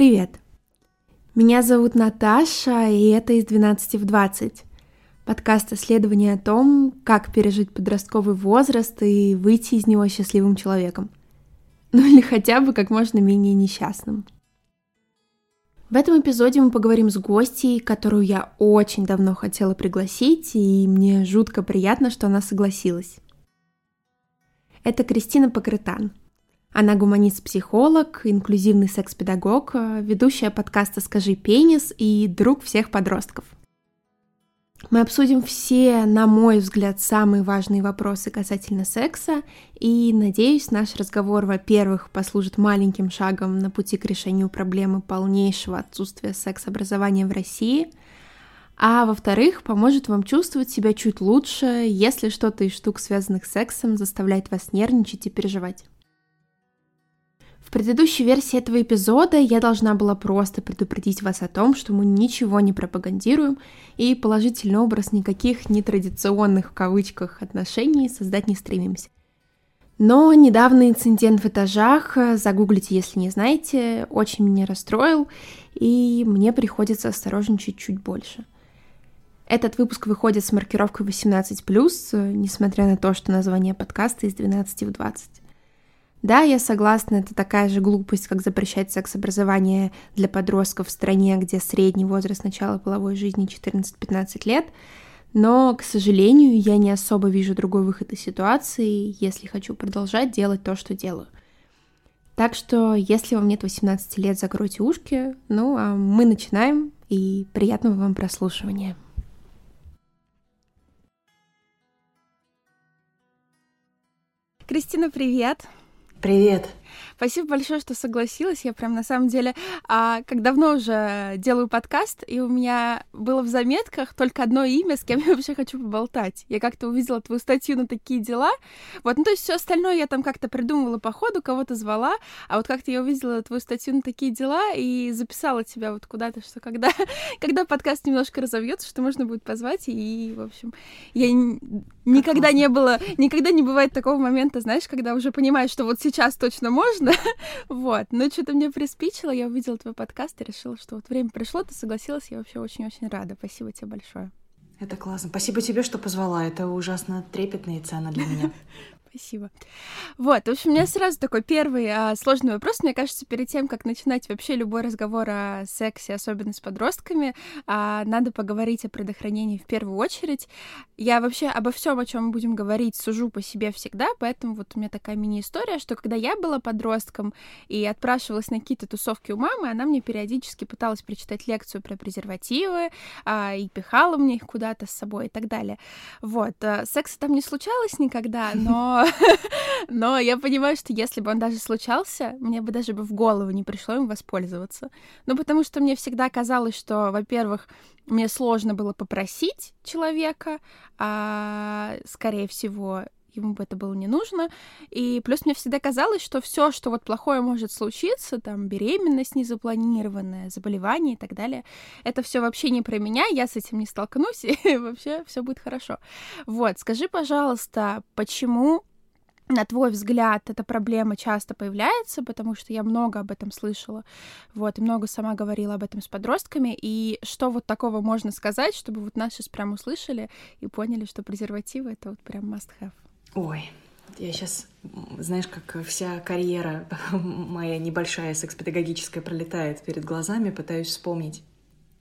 Привет! Меня зовут Наташа, и это из 12 в 20. Подкаст исследования о том, как пережить подростковый возраст и выйти из него счастливым человеком. Ну или хотя бы как можно менее несчастным. В этом эпизоде мы поговорим с гостьей, которую я очень давно хотела пригласить, и мне жутко приятно, что она согласилась. Это Кристина Покрытан. Она гуманист-психолог, инклюзивный секс-педагог, ведущая подкаста «Скажи пенис» и друг всех подростков. Мы обсудим все, на мой взгляд, самые важные вопросы касательно секса, и, надеюсь, наш разговор, во-первых, послужит маленьким шагом на пути к решению проблемы полнейшего отсутствия секс-образования в России, а во-вторых, поможет вам чувствовать себя чуть лучше, если что-то из штук, связанных с сексом, заставляет вас нервничать и переживать. В предыдущей версии этого эпизода я должна была просто предупредить вас о том, что мы ничего не пропагандируем и положительный образ никаких нетрадиционных в кавычках отношений создать не стремимся. Но недавний инцидент в этажах, загуглите, если не знаете, очень меня расстроил, и мне приходится осторожничать чуть больше. Этот выпуск выходит с маркировкой 18+, несмотря на то, что название подкаста из 12 в 20. Да, я согласна, это такая же глупость, как запрещать секс-образование для подростков в стране, где средний возраст начала половой жизни 14-15 лет, но, к сожалению, я не особо вижу другой выход из ситуации, если хочу продолжать делать то, что делаю. Так что, если вам нет 18 лет, закройте ушки. Ну, а мы начинаем, и приятного вам прослушивания. Кристина, привет! Привет. Спасибо большое, что согласилась. Я прям на самом деле, а, как давно уже делаю подкаст, и у меня было в заметках только одно имя, с кем я вообще хочу поболтать. Я как-то увидела твою статью на такие дела. Вот, ну то есть все остальное я там как-то придумывала по ходу, кого-то звала, а вот как-то я увидела твою статью на такие дела и записала тебя вот куда-то, что когда, когда подкаст немножко разовьется, что можно будет позвать, и, в общем, я никогда не было, никогда не бывает такого момента, знаешь, когда уже понимаешь, что вот сейчас точно можно, вот. Но что-то мне приспичило, я увидела твой подкаст и решила, что вот время пришло, ты согласилась, я вообще очень-очень рада. Спасибо тебе большое. Это классно. Спасибо тебе, что позвала. Это ужасно трепетно и ценно для меня. Спасибо. Вот, в общем, у меня сразу такой первый а, сложный вопрос. Мне кажется, перед тем, как начинать вообще любой разговор о сексе, особенно с подростками, а, надо поговорить о предохранении в первую очередь. Я вообще обо всем, о чем мы будем говорить, сужу по себе всегда, поэтому вот у меня такая мини-история, что когда я была подростком и отпрашивалась на какие-то тусовки у мамы, она мне периодически пыталась прочитать лекцию про презервативы а, и пихала мне их куда-то с собой и так далее. Вот, а, секса там не случалось никогда, но но, я понимаю, что если бы он даже случался, мне бы даже бы в голову не пришло им воспользоваться. Ну, потому что мне всегда казалось, что, во-первых, мне сложно было попросить человека, а, скорее всего, ему бы это было не нужно. И плюс мне всегда казалось, что все, что вот плохое может случиться, там беременность незапланированная, заболевание и так далее, это все вообще не про меня, я с этим не столкнусь, и вообще все будет хорошо. Вот, скажи, пожалуйста, почему на твой взгляд, эта проблема часто появляется, потому что я много об этом слышала, вот, и много сама говорила об этом с подростками, и что вот такого можно сказать, чтобы вот нас сейчас прям услышали и поняли, что презервативы — это вот прям must-have? Ой, я сейчас, знаешь, как вся карьера моя небольшая секс-педагогическая пролетает перед глазами, пытаюсь вспомнить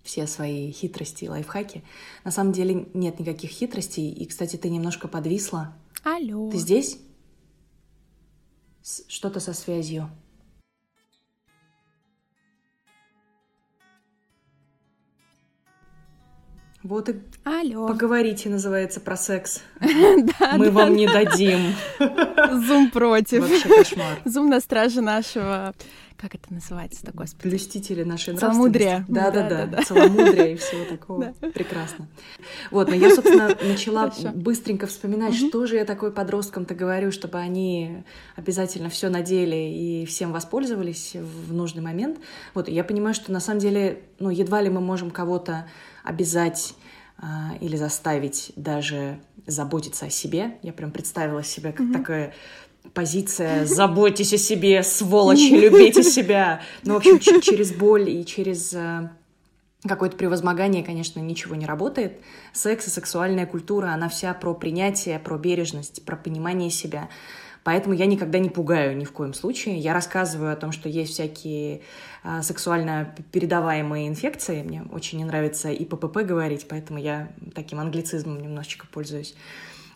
все свои хитрости и лайфхаки. На самом деле нет никаких хитростей, и, кстати, ты немножко подвисла. Алло. Ты здесь? Что-то со связью. Вот и Алло. поговорите, называется, про секс. Мы вам не дадим. Зум против. Вообще кошмар. Зум на страже нашего как это называется-то, господи? Блюстители нашей Целомудрия. Да-да-да, целомудрия и всего такого. Прекрасно. Вот, но я, собственно, начала быстренько вспоминать, что же я такой подросткам-то говорю, чтобы они обязательно все надели и всем воспользовались в нужный момент. Вот, я понимаю, что на самом деле, ну, едва ли мы можем кого-то обязать а, или заставить даже заботиться о себе. Я прям представила себя как такая позиция «заботьтесь о себе, сволочи, любите себя». Ну, в общем, через боль и через э, какое-то превозмогание, конечно, ничего не работает. Секс и сексуальная культура, она вся про принятие, про бережность, про понимание себя. Поэтому я никогда не пугаю ни в коем случае. Я рассказываю о том, что есть всякие а, сексуально передаваемые инфекции. Мне очень не нравится и ППП говорить, поэтому я таким англицизмом немножечко пользуюсь.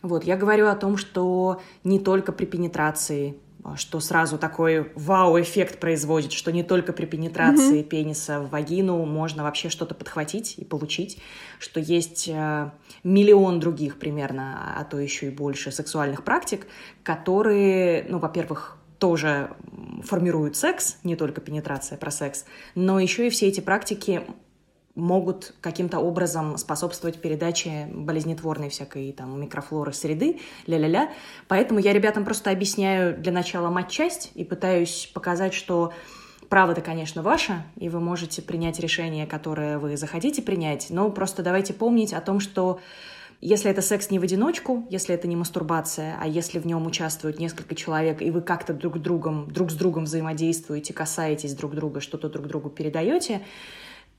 Вот, я говорю о том, что не только при пенетрации а, что сразу такой вау-эффект производит, что не только при пенетрации mm-hmm. пениса в вагину можно вообще что-то подхватить и получить, что есть э, миллион других примерно, а то еще и больше сексуальных практик, которые, ну, во-первых, тоже формируют секс, не только пенетрация про секс, но еще и все эти практики могут каким-то образом способствовать передаче болезнетворной всякой там микрофлоры среды, ля-ля-ля. Поэтому я ребятам просто объясняю для начала мать-часть и пытаюсь показать, что право-то, конечно, ваше, и вы можете принять решение, которое вы захотите принять, но просто давайте помнить о том, что если это секс не в одиночку, если это не мастурбация, а если в нем участвуют несколько человек, и вы как-то друг, другом, друг с другом взаимодействуете, касаетесь друг друга, что-то друг другу передаете,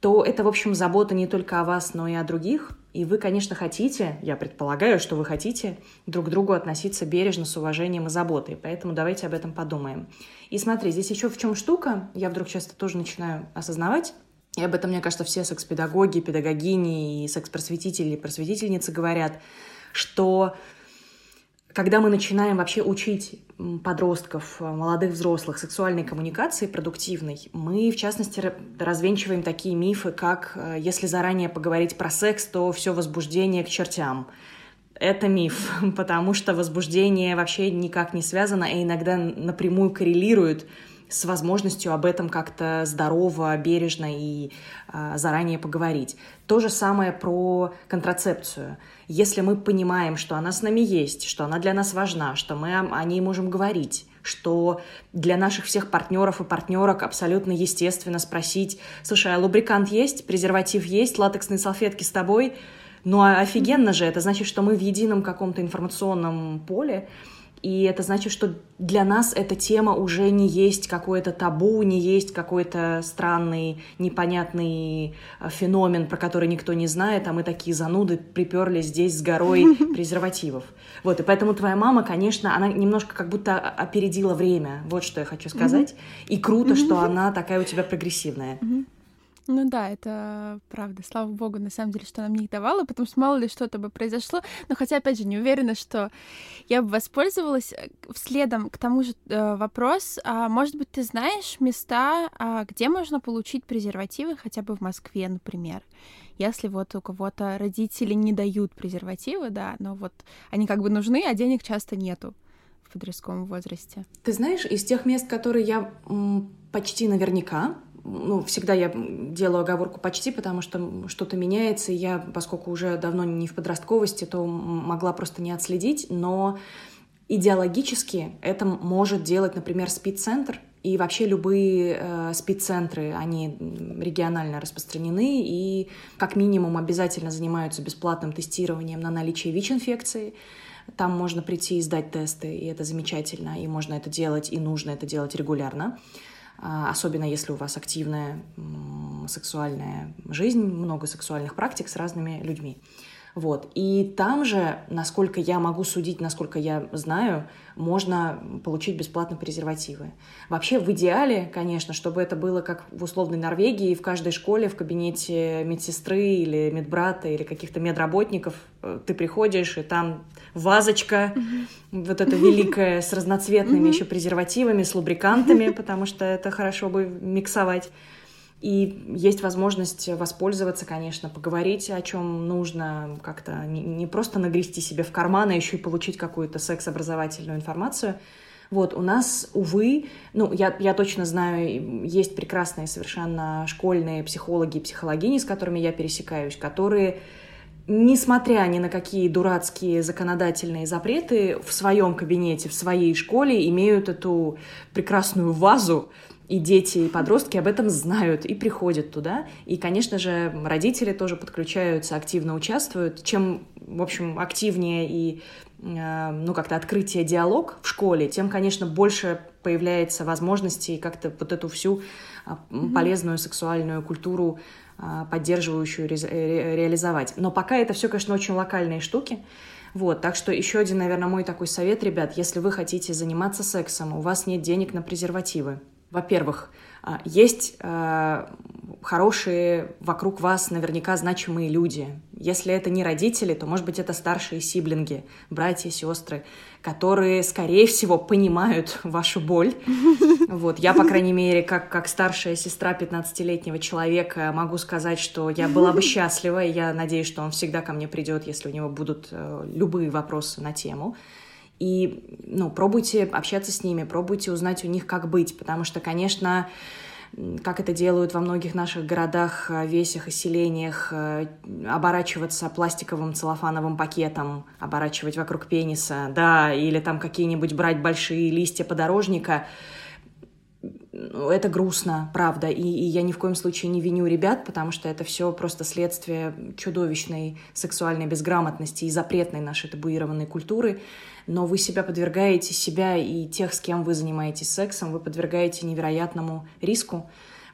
то это, в общем, забота не только о вас, но и о других. И вы, конечно, хотите, я предполагаю, что вы хотите друг к другу относиться бережно, с уважением и заботой. Поэтому давайте об этом подумаем. И смотри, здесь еще в чем штука, я вдруг часто тоже начинаю осознавать, и об этом, мне кажется, все секс-педагоги, педагогини и секс-просветители, просветительницы говорят, что когда мы начинаем вообще учить подростков, молодых взрослых сексуальной коммуникации продуктивной, мы, в частности, развенчиваем такие мифы, как э, если заранее поговорить про секс, то все возбуждение к чертям. Это миф, потому что возбуждение вообще никак не связано и иногда напрямую коррелирует с возможностью об этом как-то здорово, бережно и э, заранее поговорить. То же самое про контрацепцию. Если мы понимаем, что она с нами есть, что она для нас важна, что мы о ней можем говорить, что для наших всех партнеров и партнерок абсолютно естественно спросить, слушай, а лубрикант есть, презерватив есть, латексные салфетки с тобой? Ну, а офигенно же, это значит, что мы в едином каком-то информационном поле, и это значит, что для нас эта тема уже не есть какое-то табу, не есть какой-то странный, непонятный э, феномен, про который никто не знает, а мы такие зануды приперли здесь с горой презервативов. Вот, и поэтому твоя мама, конечно, она немножко как будто опередила время, вот что я хочу сказать. И круто, что она такая у тебя прогрессивная. Ну да, это правда. Слава богу, на самом деле, что она мне их давала, потому что мало ли что-то бы произошло. Но хотя, опять же, не уверена, что я бы воспользовалась. Э, следом к тому же э, вопрос. А, может быть, ты знаешь места, а, где можно получить презервативы, хотя бы в Москве, например? Если вот у кого-то родители не дают презервативы, да, но вот они как бы нужны, а денег часто нету в подростковом возрасте. Ты знаешь, из тех мест, которые я почти наверняка ну, всегда я делаю оговорку почти, потому что что-то меняется, и я, поскольку уже давно не в подростковости, то могла просто не отследить, но идеологически это может делать, например, спид-центр, и вообще любые э, спид-центры, они регионально распространены и как минимум обязательно занимаются бесплатным тестированием на наличие ВИЧ-инфекции. Там можно прийти и сдать тесты, и это замечательно, и можно это делать, и нужно это делать регулярно. А, особенно если у вас активная сексуальная жизнь, много сексуальных практик с разными людьми. Вот. И там же, насколько я могу судить, насколько я знаю, можно получить бесплатно презервативы. Вообще, в идеале, конечно, чтобы это было как в условной Норвегии, в каждой школе, в кабинете медсестры или медбрата или каких-то медработников э, ты приходишь, и там вазочка, mm-hmm. вот эта великая, с разноцветными еще презервативами, с лубрикантами, потому что это хорошо бы миксовать. И есть возможность воспользоваться, конечно, поговорить о чем нужно, как-то не, не просто нагрести себе в карман, а еще и получить какую-то секс-образовательную информацию. Вот, у нас, увы, ну, я, я точно знаю, есть прекрасные совершенно школьные психологи и психологини, с которыми я пересекаюсь, которые несмотря ни на какие дурацкие законодательные запреты, в своем кабинете, в своей школе имеют эту прекрасную вазу и дети, и подростки об этом знают и приходят туда. И, конечно же, родители тоже подключаются, активно участвуют. Чем в общем, активнее и э, ну, как-то открытие диалог в школе, тем, конечно, больше появляется возможностей как-то вот эту всю mm-hmm. полезную сексуальную культуру поддерживающую ре- реализовать. Но пока это все, конечно, очень локальные штуки. Вот, так что еще один, наверное, мой такой совет, ребят, если вы хотите заниматься сексом, у вас нет денег на презервативы. Во-первых, а, есть а, хорошие вокруг вас наверняка значимые люди. Если это не родители, то, может быть, это старшие сиблинги, братья, сестры, которые, скорее всего, понимают вашу боль. Вот, я, по крайней мере, как, как старшая сестра 15-летнего человека могу сказать, что я была бы счастлива, и я надеюсь, что он всегда ко мне придет, если у него будут э, любые вопросы на тему. И, ну, пробуйте общаться с ними, пробуйте узнать у них, как быть, потому что, конечно, как это делают во многих наших городах, э, весях и селениях, э, оборачиваться пластиковым целлофановым пакетом, оборачивать вокруг пениса, да, или там какие-нибудь брать большие листья подорожника, это грустно, правда, и, и я ни в коем случае не виню ребят, потому что это все просто следствие чудовищной сексуальной безграмотности и запретной нашей табуированной культуры, но вы себя подвергаете, себя и тех, с кем вы занимаетесь сексом, вы подвергаете невероятному риску.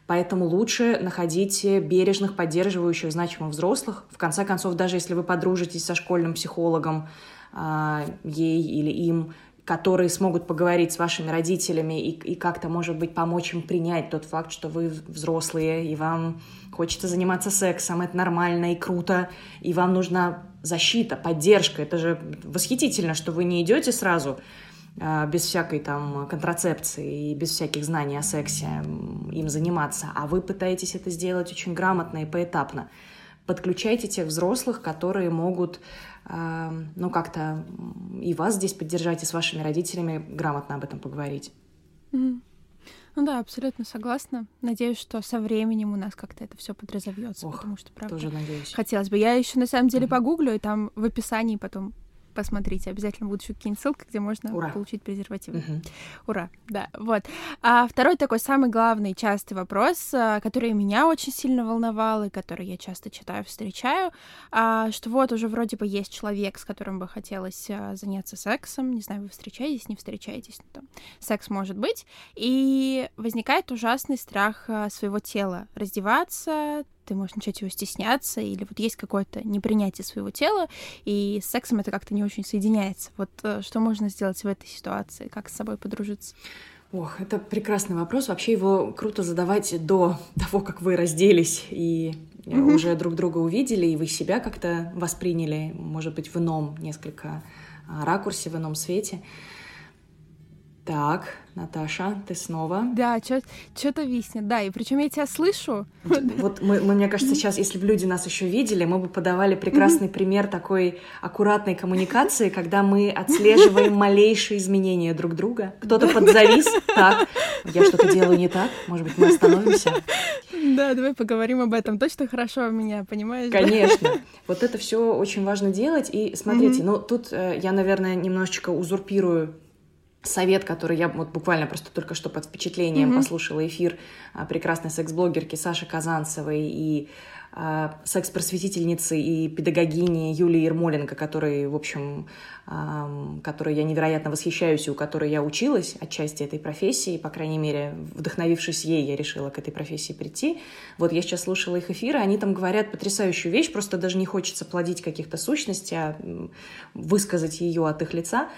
Поэтому лучше находите бережных, поддерживающих, значимых взрослых. В конце концов, даже если вы подружитесь со школьным психологом, а, ей или им, которые смогут поговорить с вашими родителями и, и как-то, может быть, помочь им принять тот факт, что вы взрослые, и вам хочется заниматься сексом, это нормально и круто, и вам нужна защита, поддержка. Это же восхитительно, что вы не идете сразу а, без всякой там контрацепции и без всяких знаний о сексе им заниматься, а вы пытаетесь это сделать очень грамотно и поэтапно. Подключайте тех взрослых, которые могут, ну, как-то и вас здесь поддержать, и с вашими родителями грамотно об этом поговорить. Mm-hmm. Ну да, абсолютно согласна. Надеюсь, что со временем у нас как-то это все подразовьется, потому что правда. Тоже надеюсь. Хотелось бы. Я еще на самом деле mm-hmm. погуглю, и там в описании потом посмотрите. Обязательно будут еще какие-нибудь ссылки, где можно Ура. получить презервативы. Угу. Ура, да, вот. А второй такой самый главный, частый вопрос, а, который меня очень сильно волновал, и который я часто читаю, встречаю, а, что вот уже вроде бы есть человек, с которым бы хотелось а, заняться сексом, не знаю, вы встречаетесь, не встречаетесь, но там секс может быть, и возникает ужасный страх своего тела, раздеваться, ты можешь начать его стесняться, или вот есть какое-то непринятие своего тела, и с сексом это как-то не очень соединяется. Вот э, что можно сделать в этой ситуации? Как с собой подружиться? Ох, это прекрасный вопрос. Вообще его круто задавать до того, как вы разделись и mm-hmm. уже друг друга увидели, и вы себя как-то восприняли, может быть, в ином несколько а, ракурсе, в ином свете. Так, Наташа, ты снова. Да, что-то виснет, да, и причем я тебя слышу. Вот мы, мы, мне кажется, сейчас, если бы люди нас еще видели, мы бы подавали прекрасный пример такой аккуратной коммуникации, когда мы отслеживаем малейшие изменения друг друга. Кто-то подзавис, так, я что-то делаю не так, может быть, мы остановимся. Да, давай поговорим об этом. Точно хорошо меня понимаешь? Конечно. Вот это все очень важно делать. И смотрите, ну тут э, я, наверное, немножечко узурпирую совет, который я вот буквально просто только что под впечатлением mm-hmm. послушала эфир а, прекрасной секс-блогерки Саши Казанцевой и а, секс-просветительницы и педагогини Юлии Ермоленко, которой, в общем, которой я невероятно восхищаюсь и у которой я училась отчасти этой профессии, по крайней мере, вдохновившись ей, я решила к этой профессии прийти. Вот я сейчас слушала их эфиры, они там говорят потрясающую вещь, просто даже не хочется плодить каких-то сущностей, а высказать ее от их лица.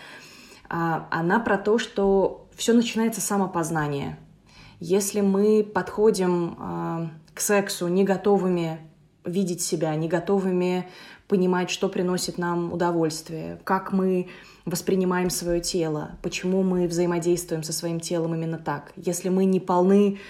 А, она про то, что все начинается с самопознания. Если мы подходим а, к сексу не готовыми видеть себя, не готовыми понимать, что приносит нам удовольствие, как мы воспринимаем свое тело, почему мы взаимодействуем со своим телом именно так. Если мы не полны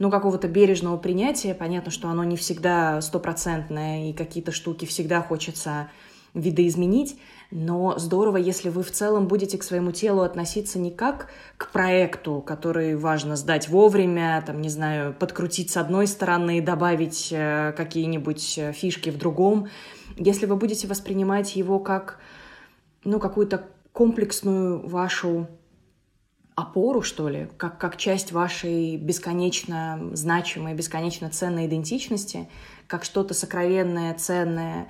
ну, какого-то бережного принятия, понятно, что оно не всегда стопроцентное, и какие-то штуки всегда хочется видоизменить, но здорово, если вы в целом будете к своему телу относиться не как к проекту, который важно сдать вовремя, там, не знаю, подкрутить с одной стороны, добавить э, какие-нибудь э, фишки в другом. Если вы будете воспринимать его как, ну, какую-то комплексную вашу опору, что ли, как, как часть вашей бесконечно значимой, бесконечно ценной идентичности, как что-то сокровенное, ценное,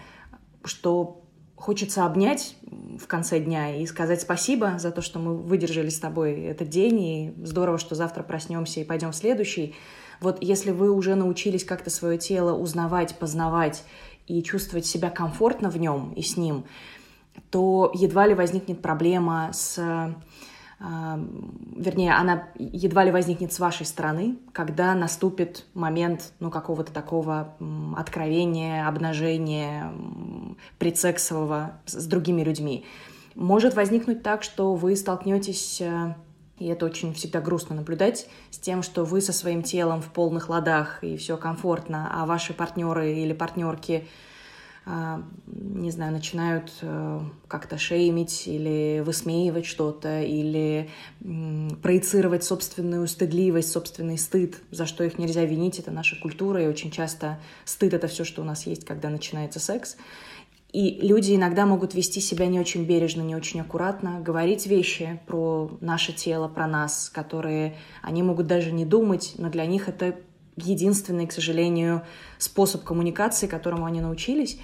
что хочется обнять в конце дня и сказать спасибо за то, что мы выдержали с тобой этот день, и здорово, что завтра проснемся и пойдем в следующий. Вот если вы уже научились как-то свое тело узнавать, познавать и чувствовать себя комфортно в нем и с ним, то едва ли возникнет проблема с вернее, она едва ли возникнет с вашей стороны, когда наступит момент, ну, какого-то такого откровения, обнажения предсексового с другими людьми. Может возникнуть так, что вы столкнетесь, э, и это очень всегда грустно наблюдать, с тем, что вы со своим телом в полных ладах и все комфортно, а ваши партнеры или партнерки а, не знаю, начинают э, как-то шеймить или высмеивать что-то, или проецировать собственную стыдливость, собственный стыд, за что их нельзя винить, это наша культура, и очень часто стыд — это все, что у нас есть, когда начинается секс. И люди иногда могут вести себя не очень бережно, не очень аккуратно, говорить вещи про наше тело, про нас, которые они могут даже не думать, но для них это единственный, к сожалению, способ коммуникации, которому они научились.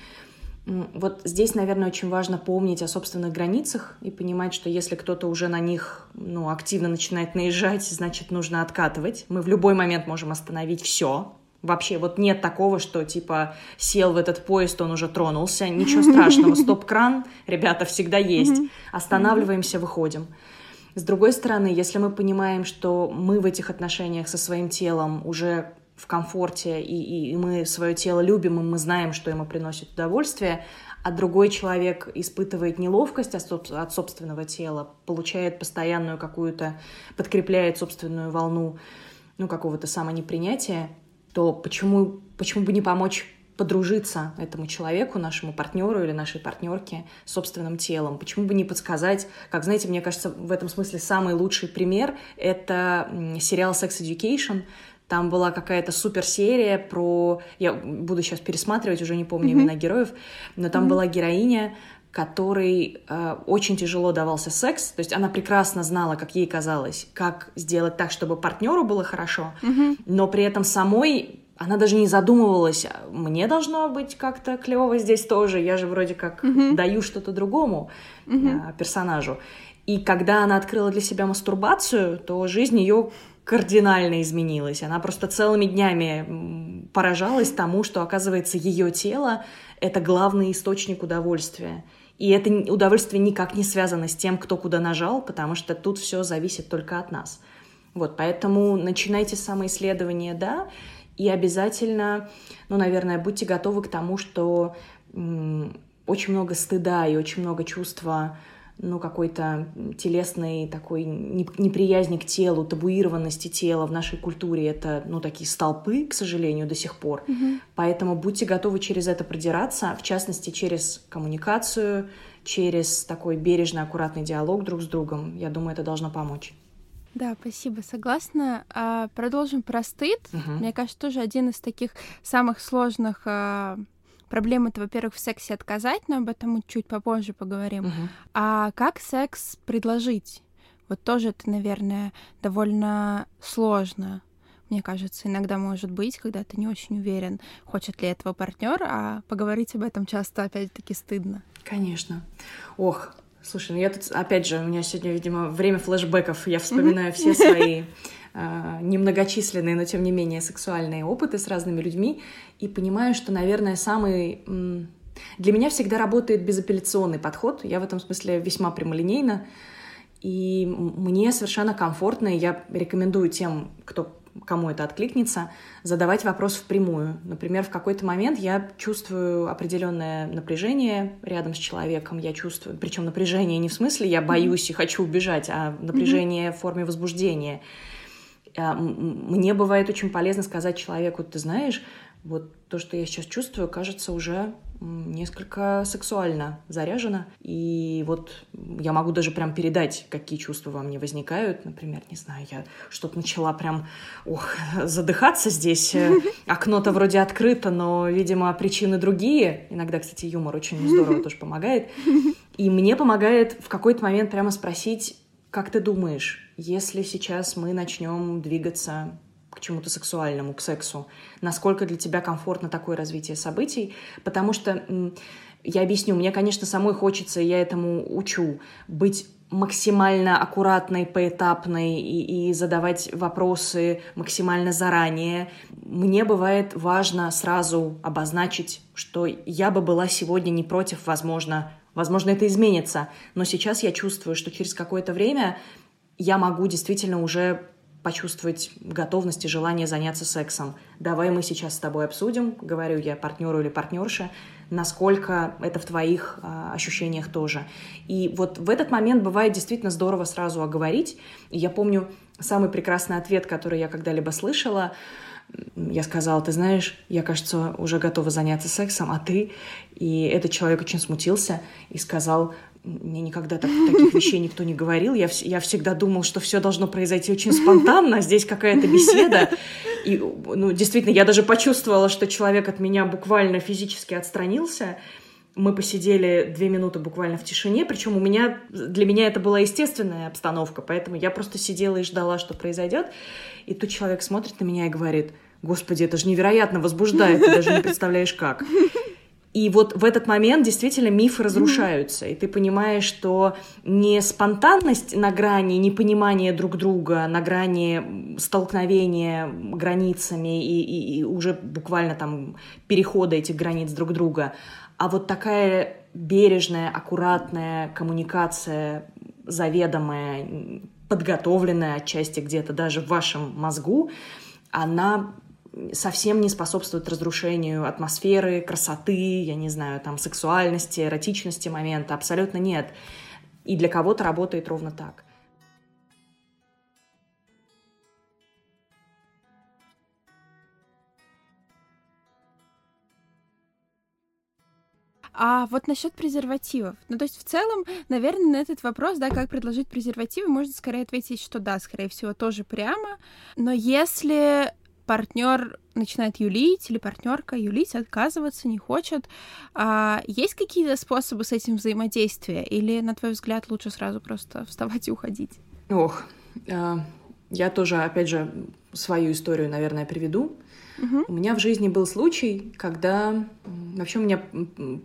Вот здесь, наверное, очень важно помнить о собственных границах и понимать, что если кто-то уже на них ну, активно начинает наезжать, значит, нужно откатывать. Мы в любой момент можем остановить все. Вообще, вот нет такого, что типа сел в этот поезд, он уже тронулся. Ничего страшного, стоп-кран, ребята, всегда есть. Останавливаемся, выходим. С другой стороны, если мы понимаем, что мы в этих отношениях со своим телом уже в комфорте, и, и мы свое тело любим, и мы знаем, что ему приносит удовольствие, а другой человек испытывает неловкость от собственного тела, получает постоянную какую-то, подкрепляет собственную волну ну, какого-то самонепринятия, то почему, почему бы не помочь подружиться этому человеку, нашему партнеру или нашей партнерке собственным телом? Почему бы не подсказать, как, знаете, мне кажется, в этом смысле самый лучший пример — это сериал «Sex Education», там была какая-то суперсерия про... Я буду сейчас пересматривать, уже не помню mm-hmm. имена героев, но там mm-hmm. была героиня, которой э, очень тяжело давался секс. То есть она прекрасно знала, как ей казалось, как сделать так, чтобы партнеру было хорошо, mm-hmm. но при этом самой она даже не задумывалась, мне должно быть как-то клево здесь тоже, я же вроде как mm-hmm. даю что-то другому mm-hmm. э, персонажу. И когда она открыла для себя мастурбацию, то жизнь ее кардинально изменилась. Она просто целыми днями поражалась тому, что, оказывается, ее тело — это главный источник удовольствия. И это удовольствие никак не связано с тем, кто куда нажал, потому что тут все зависит только от нас. Вот, поэтому начинайте самоисследование, да, и обязательно, ну, наверное, будьте готовы к тому, что очень много стыда и очень много чувства ну, какой-то телесной такой неприязни к телу, табуированности тела в нашей культуре это, ну, такие столпы, к сожалению, до сих пор. Mm-hmm. Поэтому будьте готовы через это продираться, в частности, через коммуникацию, через такой бережный, аккуратный диалог друг с другом. Я думаю, это должно помочь. Да, спасибо, согласна. А, продолжим про стыд. Угу. Мне кажется, тоже один из таких самых сложных а, Проблема это, во-первых, в сексе отказать, но об этом мы чуть попозже поговорим. Uh-huh. А как секс предложить? Вот тоже это, наверное, довольно сложно. Мне кажется, иногда может быть, когда ты не очень уверен, хочет ли этого партнер, а поговорить об этом часто, опять-таки, стыдно. Конечно. Ох, слушай, ну я тут, опять же, у меня сегодня, видимо, время флешбеков. Я вспоминаю все свои немногочисленные, но тем не менее сексуальные опыты с разными людьми и понимаю, что, наверное, самый... Для меня всегда работает безапелляционный подход. Я в этом смысле весьма прямолинейна. И мне совершенно комфортно, и я рекомендую тем, кто кому это откликнется, задавать вопрос впрямую. Например, в какой-то момент я чувствую определенное напряжение рядом с человеком, я чувствую, причем напряжение не в смысле я боюсь mm-hmm. и хочу убежать, а напряжение mm-hmm. в форме возбуждения. А, мне бывает очень полезно сказать человеку, ты знаешь, вот то, что я сейчас чувствую, кажется уже несколько сексуально заряжено. И вот я могу даже прям передать, какие чувства во мне возникают. Например, не знаю, я что-то начала прям ох, задыхаться здесь. Окно-то вроде открыто, но, видимо, причины другие. Иногда, кстати, юмор очень здорово тоже помогает. И мне помогает в какой-то момент прямо спросить, как ты думаешь, если сейчас мы начнем двигаться к чему-то сексуальному, к сексу, насколько для тебя комфортно такое развитие событий? Потому что Я объясню, мне, конечно, самой хочется, я этому учу, быть максимально аккуратной, поэтапной и, и задавать вопросы максимально заранее. Мне бывает важно сразу обозначить, что я бы была сегодня не против, возможно, возможно, это изменится, но сейчас я чувствую, что через какое-то время я могу действительно уже почувствовать готовность и желание заняться сексом. Давай мы сейчас с тобой обсудим, говорю я партнеру или партнерше, насколько это в твоих а, ощущениях тоже. И вот в этот момент бывает действительно здорово сразу оговорить. И я помню самый прекрасный ответ, который я когда-либо слышала. Я сказала, ты знаешь, я, кажется, уже готова заняться сексом, а ты? И этот человек очень смутился и сказал, мне никогда так, таких вещей никто не говорил. Я, я всегда думал, что все должно произойти очень спонтанно. Здесь какая-то беседа. И, ну, действительно, я даже почувствовала, что человек от меня буквально физически отстранился. Мы посидели две минуты буквально в тишине, причем у меня, для меня это была естественная обстановка, поэтому я просто сидела и ждала, что произойдет. И тут человек смотрит на меня и говорит, господи, это же невероятно возбуждает, ты даже не представляешь как. И вот в этот момент действительно мифы разрушаются, и ты понимаешь, что не спонтанность на грани непонимания друг друга, на грани столкновения границами и, и, и уже буквально там перехода этих границ друг друга, а вот такая бережная, аккуратная коммуникация, заведомая, подготовленная отчасти где-то даже в вашем мозгу, она совсем не способствует разрушению атмосферы, красоты, я не знаю, там, сексуальности, эротичности момента. Абсолютно нет. И для кого-то работает ровно так. А вот насчет презервативов. Ну, то есть в целом, наверное, на этот вопрос, да, как предложить презервативы, можно скорее ответить, что да, скорее всего, тоже прямо. Но если партнер начинает юлить или партнерка юлить, отказываться не хочет. А есть какие-то способы с этим взаимодействия? Или, на твой взгляд, лучше сразу просто вставать и уходить? Ох, а, я тоже, опять же, свою историю, наверное, приведу. Угу. У меня в жизни был случай, когда вообще у меня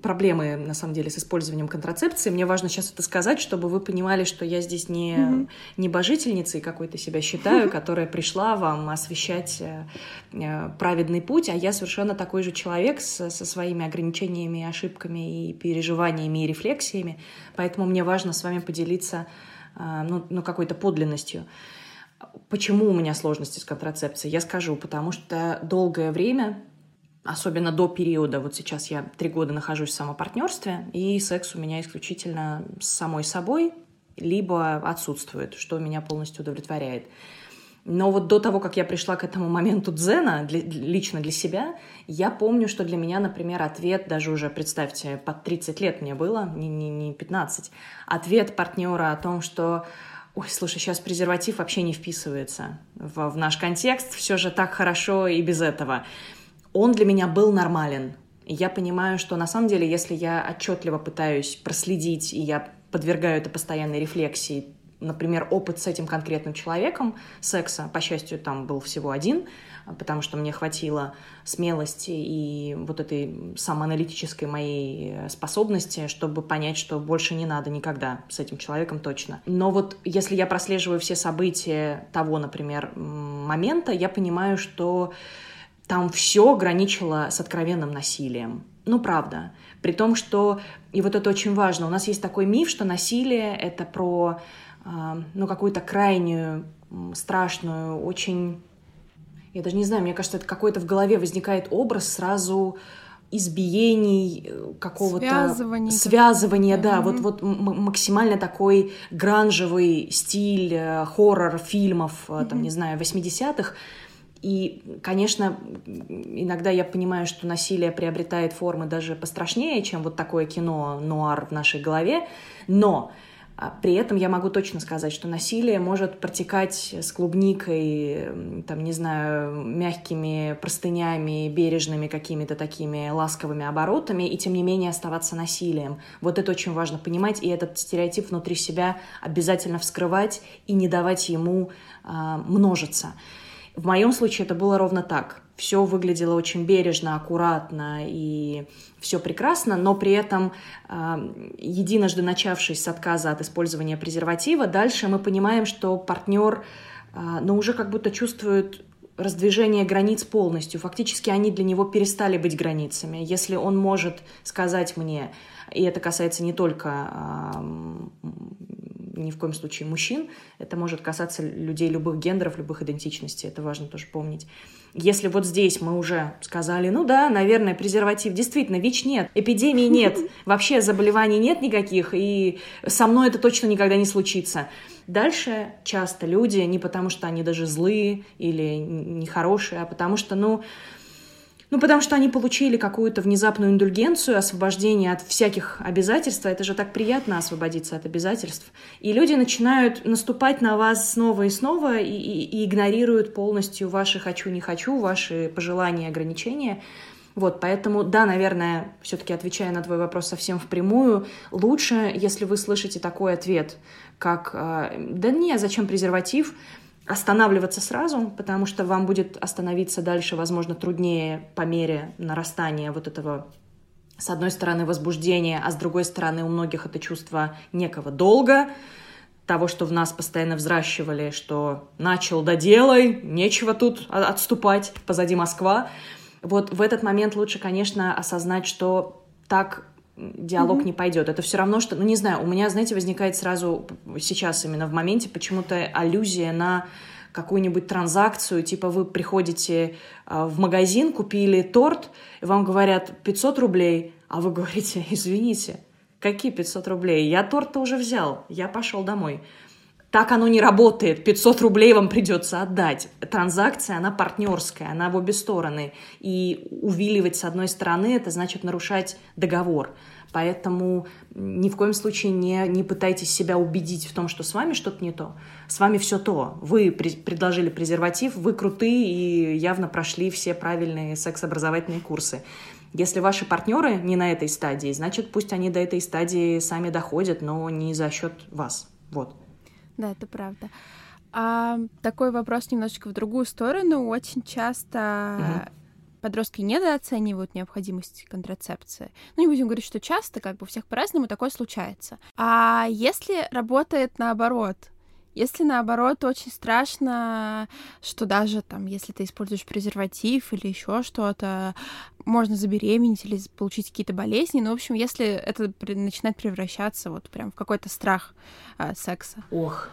проблемы на самом деле с использованием контрацепции. Мне важно сейчас это сказать, чтобы вы понимали, что я здесь не угу. небожительницей какой-то себя считаю, которая пришла вам освещать э, э, праведный путь, а я совершенно такой же человек со, со своими ограничениями, ошибками и переживаниями и рефлексиями, поэтому мне важно с вами поделиться э, ну, ну какой-то подлинностью. Почему у меня сложности с контрацепцией? Я скажу, потому что долгое время, особенно до периода, вот сейчас я три года нахожусь в самопартнерстве, и секс у меня исключительно с самой собой, либо отсутствует, что меня полностью удовлетворяет. Но вот до того, как я пришла к этому моменту дзена, для, лично для себя, я помню, что для меня, например, ответ, даже уже, представьте, под 30 лет мне было, не, не, не 15, ответ партнера о том, что ой, слушай, сейчас презерватив вообще не вписывается в, в наш контекст, все же так хорошо и без этого. Он для меня был нормален. И я понимаю, что на самом деле, если я отчетливо пытаюсь проследить, и я подвергаю это постоянной рефлексии, например, опыт с этим конкретным человеком секса, по счастью, там был всего один, потому что мне хватило смелости и вот этой самоаналитической моей способности, чтобы понять, что больше не надо никогда с этим человеком точно. Но вот если я прослеживаю все события того, например, момента, я понимаю, что там все граничило с откровенным насилием. Ну, правда. При том, что, и вот это очень важно, у нас есть такой миф, что насилие — это про, а, ну, какую-то крайнюю, страшную, очень я даже не знаю, мне кажется, это какой-то в голове возникает образ сразу избиений э, какого-то связывания, связывания да, mm-hmm. вот вот максимально такой гранжевый стиль э, хоррор фильмов mm-hmm. там не знаю 80-х и, конечно, иногда я понимаю, что насилие приобретает формы даже пострашнее, чем вот такое кино нуар в нашей голове, но при этом я могу точно сказать, что насилие может протекать с клубникой, там, не знаю, мягкими простынями, бережными какими-то такими ласковыми оборотами, и тем не менее оставаться насилием. Вот это очень важно понимать, и этот стереотип внутри себя обязательно вскрывать и не давать ему а, множиться. В моем случае это было ровно так. Все выглядело очень бережно, аккуратно и все прекрасно, но при этом э, единожды начавшись с отказа от использования презерватива, дальше мы понимаем, что партнер, э, ну, уже как будто чувствует раздвижение границ полностью. Фактически они для него перестали быть границами. Если он может сказать мне, и это касается не только э, ни в коем случае мужчин, это может касаться людей любых гендеров, любых идентичностей, это важно тоже помнить. Если вот здесь мы уже сказали, ну да, наверное, презерватив, действительно, ВИЧ нет, эпидемии нет, вообще заболеваний нет никаких, и со мной это точно никогда не случится. Дальше часто люди, не потому что они даже злые или нехорошие, а потому что, ну, ну, потому что они получили какую-то внезапную индульгенцию, освобождение от всяких обязательств. Это же так приятно освободиться от обязательств. И люди начинают наступать на вас снова и снова и, и, и игнорируют полностью ваши «хочу, не хочу», ваши пожелания и ограничения. Вот, поэтому, да, наверное, все-таки отвечая на твой вопрос совсем впрямую, лучше, если вы слышите такой ответ, как «да не, зачем презерватив?», останавливаться сразу, потому что вам будет остановиться дальше, возможно, труднее по мере нарастания вот этого с одной стороны возбуждения, а с другой стороны у многих это чувство некого долга, того, что в нас постоянно взращивали, что начал, доделай, нечего тут отступать, позади Москва. Вот в этот момент лучше, конечно, осознать, что так диалог mm-hmm. не пойдет. Это все равно, что, ну не знаю, у меня, знаете, возникает сразу сейчас именно в моменте почему-то аллюзия на какую-нибудь транзакцию, типа вы приходите а, в магазин, купили торт, и вам говорят 500 рублей, а вы говорите, извините, какие 500 рублей? Я торт-то уже взял, я пошел домой. Так оно не работает. 500 рублей вам придется отдать. Транзакция, она партнерская, она в обе стороны. И увиливать с одной стороны, это значит нарушать договор. Поэтому ни в коем случае не, не пытайтесь себя убедить в том, что с вами что-то не то. С вами все то. Вы при, предложили презерватив, вы крутые и явно прошли все правильные секс-образовательные курсы. Если ваши партнеры не на этой стадии, значит, пусть они до этой стадии сами доходят, но не за счет вас. Вот. Да, это правда. А, такой вопрос немножечко в другую сторону. Очень часто угу. подростки недооценивают необходимость контрацепции. Ну, не будем говорить, что часто, как бы у всех по-разному такое случается. А если работает наоборот, если наоборот очень страшно, что даже там, если ты используешь презерватив или еще что-то, можно забеременеть или получить какие-то болезни. Ну, в общем, если это начинает превращаться вот прям в какой-то страх а, секса. Ох,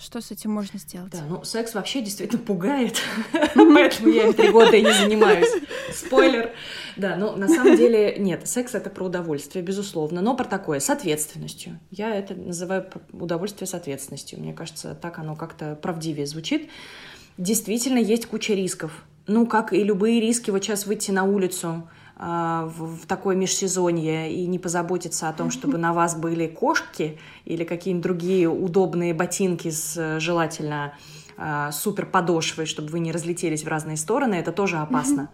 что с этим можно сделать? Да, ну секс вообще действительно пугает, поэтому я им три года и не занимаюсь. Спойлер. Да, но на самом деле нет, секс это про удовольствие, безусловно, но про такое, с ответственностью. Я это называю удовольствие с ответственностью. Мне кажется, так оно как-то правдивее звучит. Действительно, есть куча рисков. Ну, как и любые риски, вот сейчас выйти на улицу, а, в, такое межсезонье и не позаботиться о том, чтобы на вас были кошки или какие-нибудь другие удобные ботинки с желательно а, супер подошвой, чтобы вы не разлетелись в разные стороны, это тоже опасно.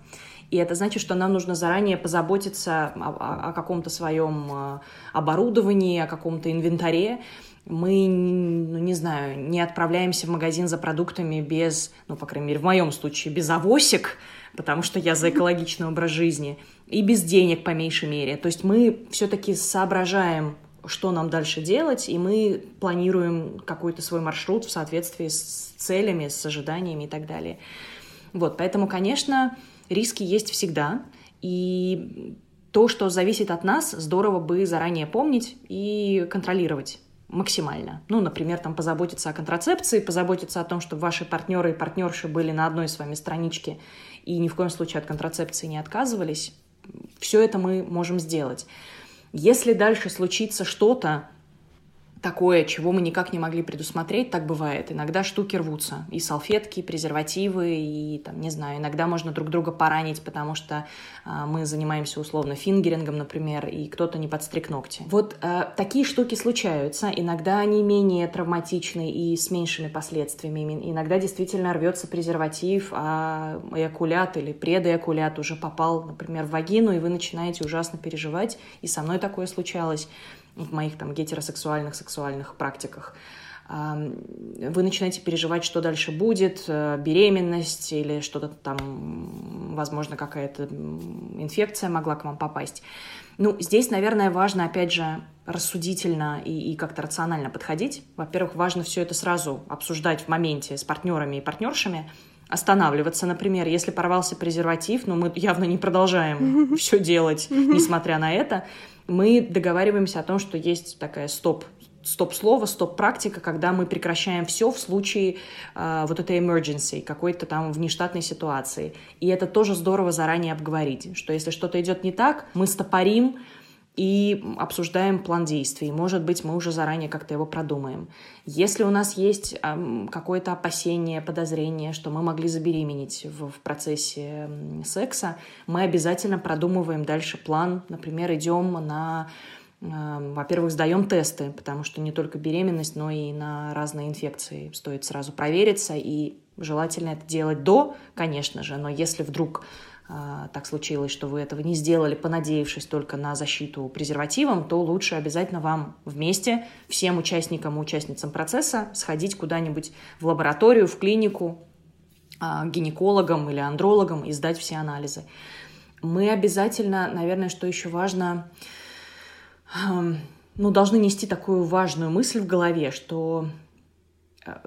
И это значит, что нам нужно заранее позаботиться о, о, каком-то своем а, оборудовании, о каком-то инвентаре. Мы, ну, не знаю, не отправляемся в магазин за продуктами без, ну, по крайней мере, в моем случае, без авосик, потому что я за экологичный образ жизни, и без денег по меньшей мере. То есть мы все-таки соображаем, что нам дальше делать, и мы планируем какой-то свой маршрут в соответствии с целями, с ожиданиями и так далее. Вот, поэтому, конечно, риски есть всегда, и то, что зависит от нас, здорово бы заранее помнить и контролировать максимально. Ну, например, там позаботиться о контрацепции, позаботиться о том, чтобы ваши партнеры и партнерши были на одной с вами страничке и ни в коем случае от контрацепции не отказывались. Все это мы можем сделать. Если дальше случится что-то, такое, чего мы никак не могли предусмотреть, так бывает. Иногда штуки рвутся. И салфетки, и презервативы, и, там, не знаю, иногда можно друг друга поранить, потому что а, мы занимаемся условно фингерингом, например, и кто-то не подстриг ногти. Вот а, такие штуки случаются. Иногда они менее травматичны и с меньшими последствиями. Иногда действительно рвется презерватив, а эякулят или предэякулят уже попал, например, в вагину, и вы начинаете ужасно переживать. И со мной такое случалось в моих там гетеросексуальных сексуальных практиках. вы начинаете переживать, что дальше будет, э, беременность или что-то там, возможно, какая-то инфекция могла к вам попасть. Ну, здесь, наверное, важно, опять же, рассудительно и, и как-то рационально подходить. Во-первых, важно все это сразу обсуждать в моменте с партнерами и партнершами, останавливаться, например, если порвался презерватив, но мы явно не продолжаем все делать, несмотря на это, мы договариваемся о том, что есть такая стоп стоп-слово, стоп-практика, когда мы прекращаем все в случае э, вот этой emergency, какой-то там внештатной ситуации. И это тоже здорово заранее обговорить, что если что-то идет не так, мы стопорим и обсуждаем план действий. Может быть, мы уже заранее как-то его продумаем. Если у нас есть какое-то опасение, подозрение, что мы могли забеременеть в, в процессе секса, мы обязательно продумываем дальше план. Например, идем на во-первых, сдаем тесты, потому что не только беременность, но и на разные инфекции стоит сразу провериться, и желательно это делать до, конечно же, но если вдруг э, так случилось, что вы этого не сделали, понадеявшись только на защиту презервативом, то лучше обязательно вам вместе, всем участникам и участницам процесса, сходить куда-нибудь в лабораторию, в клинику, э, гинекологам или андрологам и сдать все анализы. Мы обязательно, наверное, что еще важно, ну, должны нести такую важную мысль в голове, что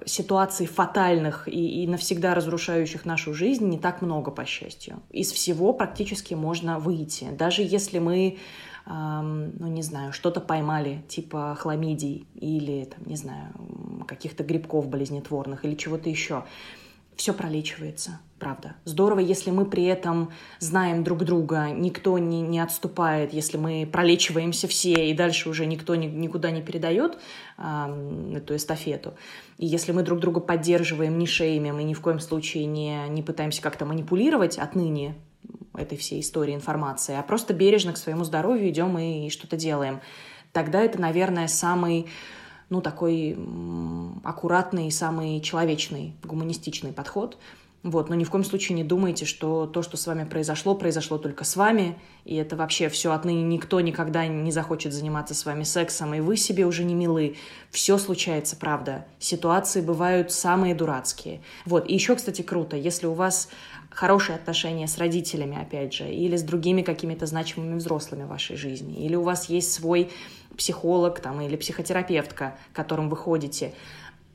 ситуаций фатальных и, и навсегда разрушающих нашу жизнь не так много, по счастью. Из всего практически можно выйти. Даже если мы, эм, ну не знаю, что-то поймали, типа хламидий или, там, не знаю, каких-то грибков болезнетворных или чего-то еще все пролечивается, правда. Здорово, если мы при этом знаем друг друга, никто не, не отступает, если мы пролечиваемся все, и дальше уже никто ни, никуда не передает э, эту эстафету. И если мы друг друга поддерживаем, не шеймим и ни в коем случае не, не пытаемся как-то манипулировать отныне этой всей истории информации, а просто бережно к своему здоровью идем и, и что-то делаем, тогда это, наверное, самый ну, такой аккуратный, самый человечный, гуманистичный подход. Вот, но ни в коем случае не думайте, что то, что с вами произошло, произошло только с вами, и это вообще все отныне никто никогда не захочет заниматься с вами сексом, и вы себе уже не милы. Все случается, правда. Ситуации бывают самые дурацкие. Вот, и еще, кстати, круто, если у вас хорошие отношения с родителями, опять же, или с другими какими-то значимыми взрослыми в вашей жизни, или у вас есть свой психолог там, или психотерапевтка, к которым вы ходите.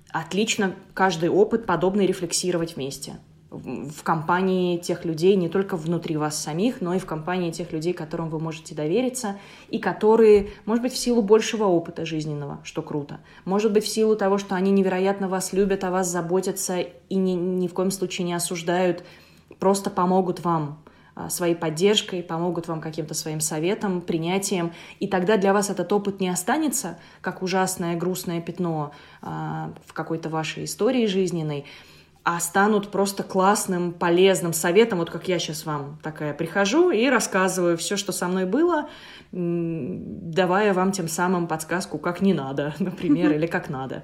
Отлично каждый опыт подобный рефлексировать вместе в компании тех людей, не только внутри вас самих, но и в компании тех людей, которым вы можете довериться, и которые, может быть, в силу большего опыта жизненного, что круто, может быть, в силу того, что они невероятно вас любят, о вас заботятся и ни, ни в коем случае не осуждают, просто помогут вам своей поддержкой, помогут вам каким-то своим советом, принятием, и тогда для вас этот опыт не останется как ужасное грустное пятно а, в какой-то вашей истории жизненной, а станут просто классным, полезным советом, вот как я сейчас вам такая прихожу и рассказываю все, что со мной было, давая вам тем самым подсказку, как не надо, например, или как надо.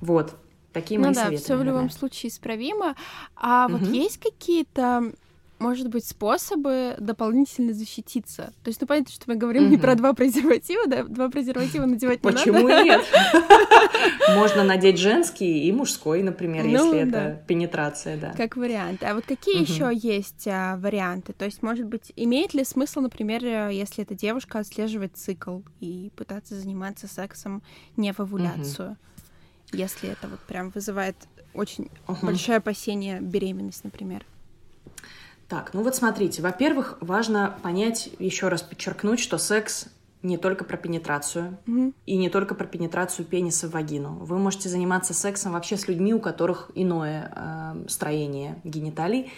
Вот. Такие ну мои да, советы. Все в любом случае исправимо. А угу. вот есть какие-то может быть, способы дополнительно защититься. То есть, ну, понятно, что мы говорим mm-hmm. не про два презерватива, да, два презерватива надевать не Почему надо. нет? Можно надеть женский и мужской, например, ну если это пенетрация, да. Как вариант. А вот какие еще есть а, варианты? То есть, может быть, имеет ли смысл, например, если эта девушка отслеживает цикл и пытаться заниматься сексом не в овуляцию? Если это вот прям вызывает очень большое опасение беременность, например. Так, ну вот смотрите, во-первых, важно понять, еще раз подчеркнуть, что секс не только про пенетрацию mm-hmm. и не только про пенетрацию пениса в вагину. Вы можете заниматься сексом вообще с людьми, у которых иное э, строение гениталий,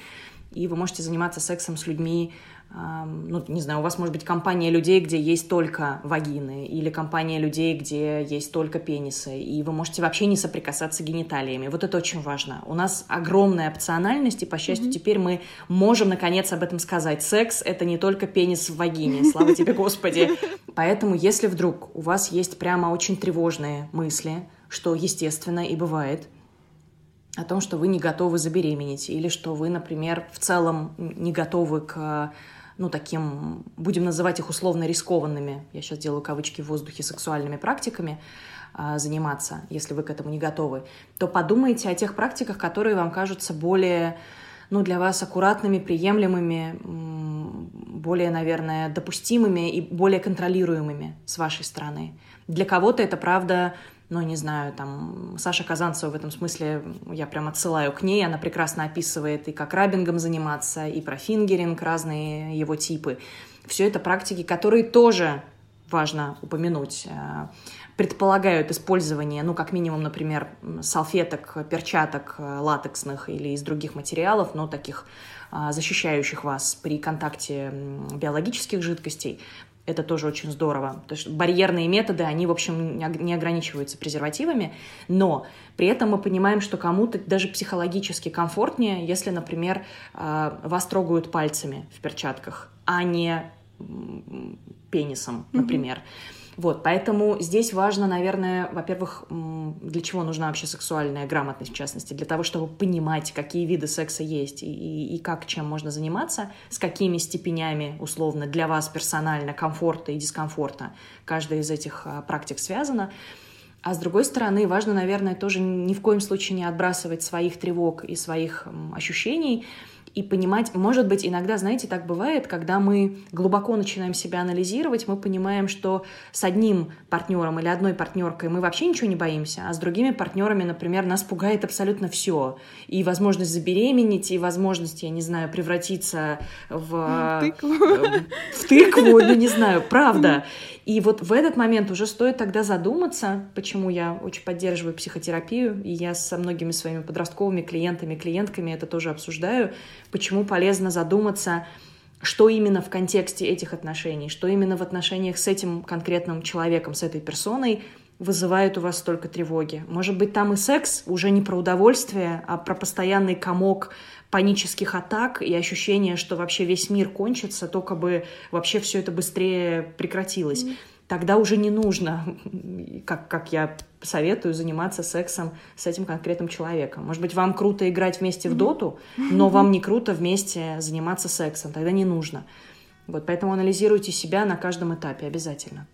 и вы можете заниматься сексом с людьми, ну, не знаю, у вас может быть компания людей, где есть только вагины, или компания людей, где есть только пенисы, и вы можете вообще не соприкасаться гениталиями. Вот это очень важно. У нас огромная опциональность, и, по счастью, mm-hmm. теперь мы можем, наконец, об этом сказать. Секс — это не только пенис в вагине, слава тебе, Господи. Поэтому, если вдруг у вас есть прямо очень тревожные мысли, что естественно и бывает, о том, что вы не готовы забеременеть, или что вы, например, в целом не готовы к ну, таким, будем называть их условно рискованными, я сейчас делаю кавычки в воздухе, сексуальными практиками, а, заниматься, если вы к этому не готовы, то подумайте о тех практиках, которые вам кажутся более ну, для вас аккуратными, приемлемыми, более, наверное, допустимыми и более контролируемыми с вашей стороны. Для кого-то это, правда, ну, не знаю, там, Саша Казанцева в этом смысле, я прям отсылаю к ней, она прекрасно описывает и как рабингом заниматься, и про фингеринг, разные его типы. Все это практики, которые тоже важно упомянуть э, предполагают использование, ну, как минимум, например, салфеток, перчаток э, латексных или из других материалов, но таких а, защищающих вас при контакте биологических жидкостей, это тоже очень здорово. То есть барьерные методы, они, в общем, не ограничиваются презервативами, но при этом мы понимаем, что кому-то даже психологически комфортнее, если, например, а, вас трогают пальцами в перчатках, а не пенисом, например. Mm-hmm. Вот, поэтому здесь важно, наверное, во-первых, для чего нужна вообще сексуальная грамотность, в частности, для того, чтобы понимать, какие виды секса есть и, и, и как, чем можно заниматься, с какими степенями, условно, для вас персонально комфорта и дискомфорта каждая из этих а, практик связана. А с другой стороны, важно, наверное, тоже ни в коем случае не отбрасывать своих тревог и своих ощущений, и понимать, может быть, иногда, знаете, так бывает, когда мы глубоко начинаем себя анализировать, мы понимаем, что с одним партнером или одной партнеркой мы вообще ничего не боимся, а с другими партнерами, например, нас пугает абсолютно все. И возможность забеременеть, и возможность, я не знаю, превратиться в... Тыкву. В тыкву, ну не знаю, правда. И вот в этот момент уже стоит тогда задуматься, почему я очень поддерживаю психотерапию, и я со многими своими подростковыми клиентами, клиентками это тоже обсуждаю, почему полезно задуматься, что именно в контексте этих отношений, что именно в отношениях с этим конкретным человеком, с этой персоной вызывает у вас столько тревоги. Может быть, там и секс уже не про удовольствие, а про постоянный комок панических атак и ощущение, что вообще весь мир кончится, только бы вообще все это быстрее прекратилось. Тогда уже не нужно, как, как я советую, заниматься сексом с этим конкретным человеком. Может быть, вам круто играть вместе в доту, но вам не круто вместе заниматься сексом. Тогда не нужно. Вот, поэтому анализируйте себя на каждом этапе обязательно.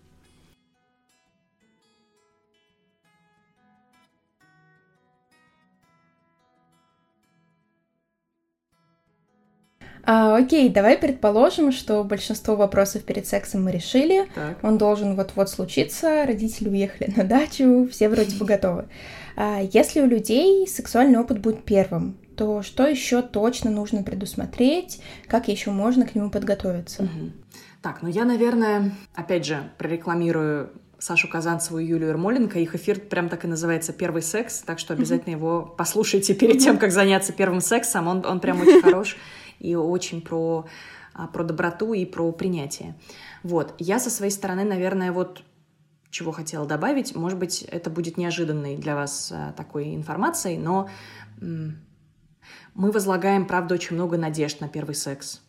А, окей, давай предположим, что большинство вопросов перед сексом мы решили. Так. Он должен вот-вот случиться, родители уехали на дачу, все вроде бы готовы. А если у людей сексуальный опыт будет первым, то что еще точно нужно предусмотреть, как еще можно к нему подготовиться? Угу. Так, ну я, наверное, опять же, прорекламирую Сашу Казанцеву и Юлию Ермоленко. Их эфир прям так и называется «Первый секс», так что обязательно его послушайте перед тем, как заняться первым сексом. Он, он прям очень хорош и очень про, а, про доброту и про принятие. Вот. Я со своей стороны, наверное, вот чего хотела добавить. Может быть, это будет неожиданной для вас а, такой информацией, но мы возлагаем, правда, очень много надежд на первый секс.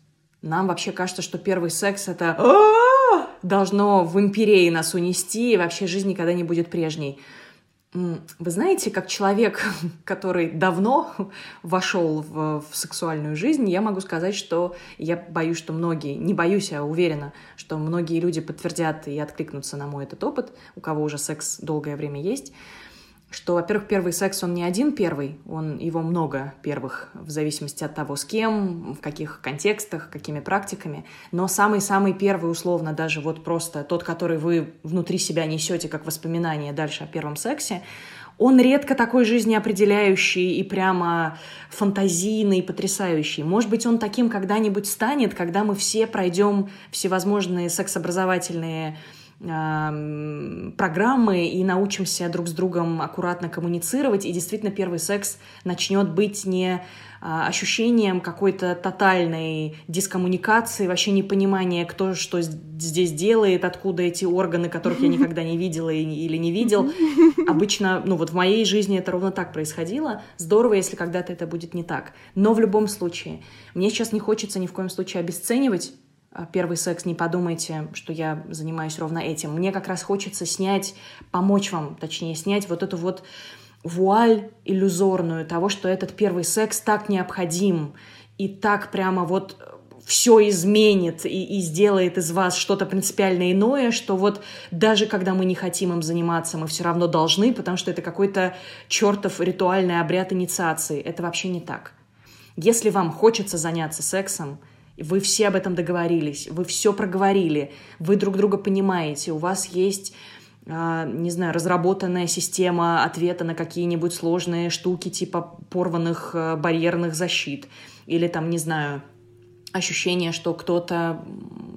Нам вообще кажется, что первый секс — это «А, должно в империи нас унести, и вообще жизнь никогда не будет прежней. Вы знаете, как человек, который давно вошел в, в сексуальную жизнь, я могу сказать, что я боюсь, что многие, не боюсь, а уверена, что многие люди подтвердят и откликнутся на мой этот опыт, у кого уже секс долгое время есть, что, во-первых, первый секс, он не один первый, он его много первых, в зависимости от того, с кем, в каких контекстах, какими практиками, но самый-самый первый, условно, даже вот просто тот, который вы внутри себя несете как воспоминание дальше о первом сексе, он редко такой жизнеопределяющий и прямо фантазийный, потрясающий. Может быть, он таким когда-нибудь станет, когда мы все пройдем всевозможные сексообразовательные программы и научимся друг с другом аккуратно коммуницировать, и действительно первый секс начнет быть не а, ощущением какой-то тотальной дискоммуникации, вообще непонимания, кто что здесь делает, откуда эти органы, которых я никогда не видела или не видел. Обычно, ну вот в моей жизни это ровно так происходило. Здорово, если когда-то это будет не так. Но в любом случае, мне сейчас не хочется ни в коем случае обесценивать первый секс, не подумайте, что я занимаюсь ровно этим. Мне как раз хочется снять, помочь вам, точнее, снять вот эту вот вуаль иллюзорную того, что этот первый секс так необходим и так прямо вот все изменит и, и сделает из вас что-то принципиально иное, что вот даже когда мы не хотим им заниматься, мы все равно должны, потому что это какой-то чертов ритуальный обряд инициации. Это вообще не так. Если вам хочется заняться сексом, вы все об этом договорились, вы все проговорили, вы друг друга понимаете, у вас есть а, не знаю, разработанная система ответа на какие-нибудь сложные штуки типа порванных э, барьерных защит или там, не знаю, ощущение, что кто-то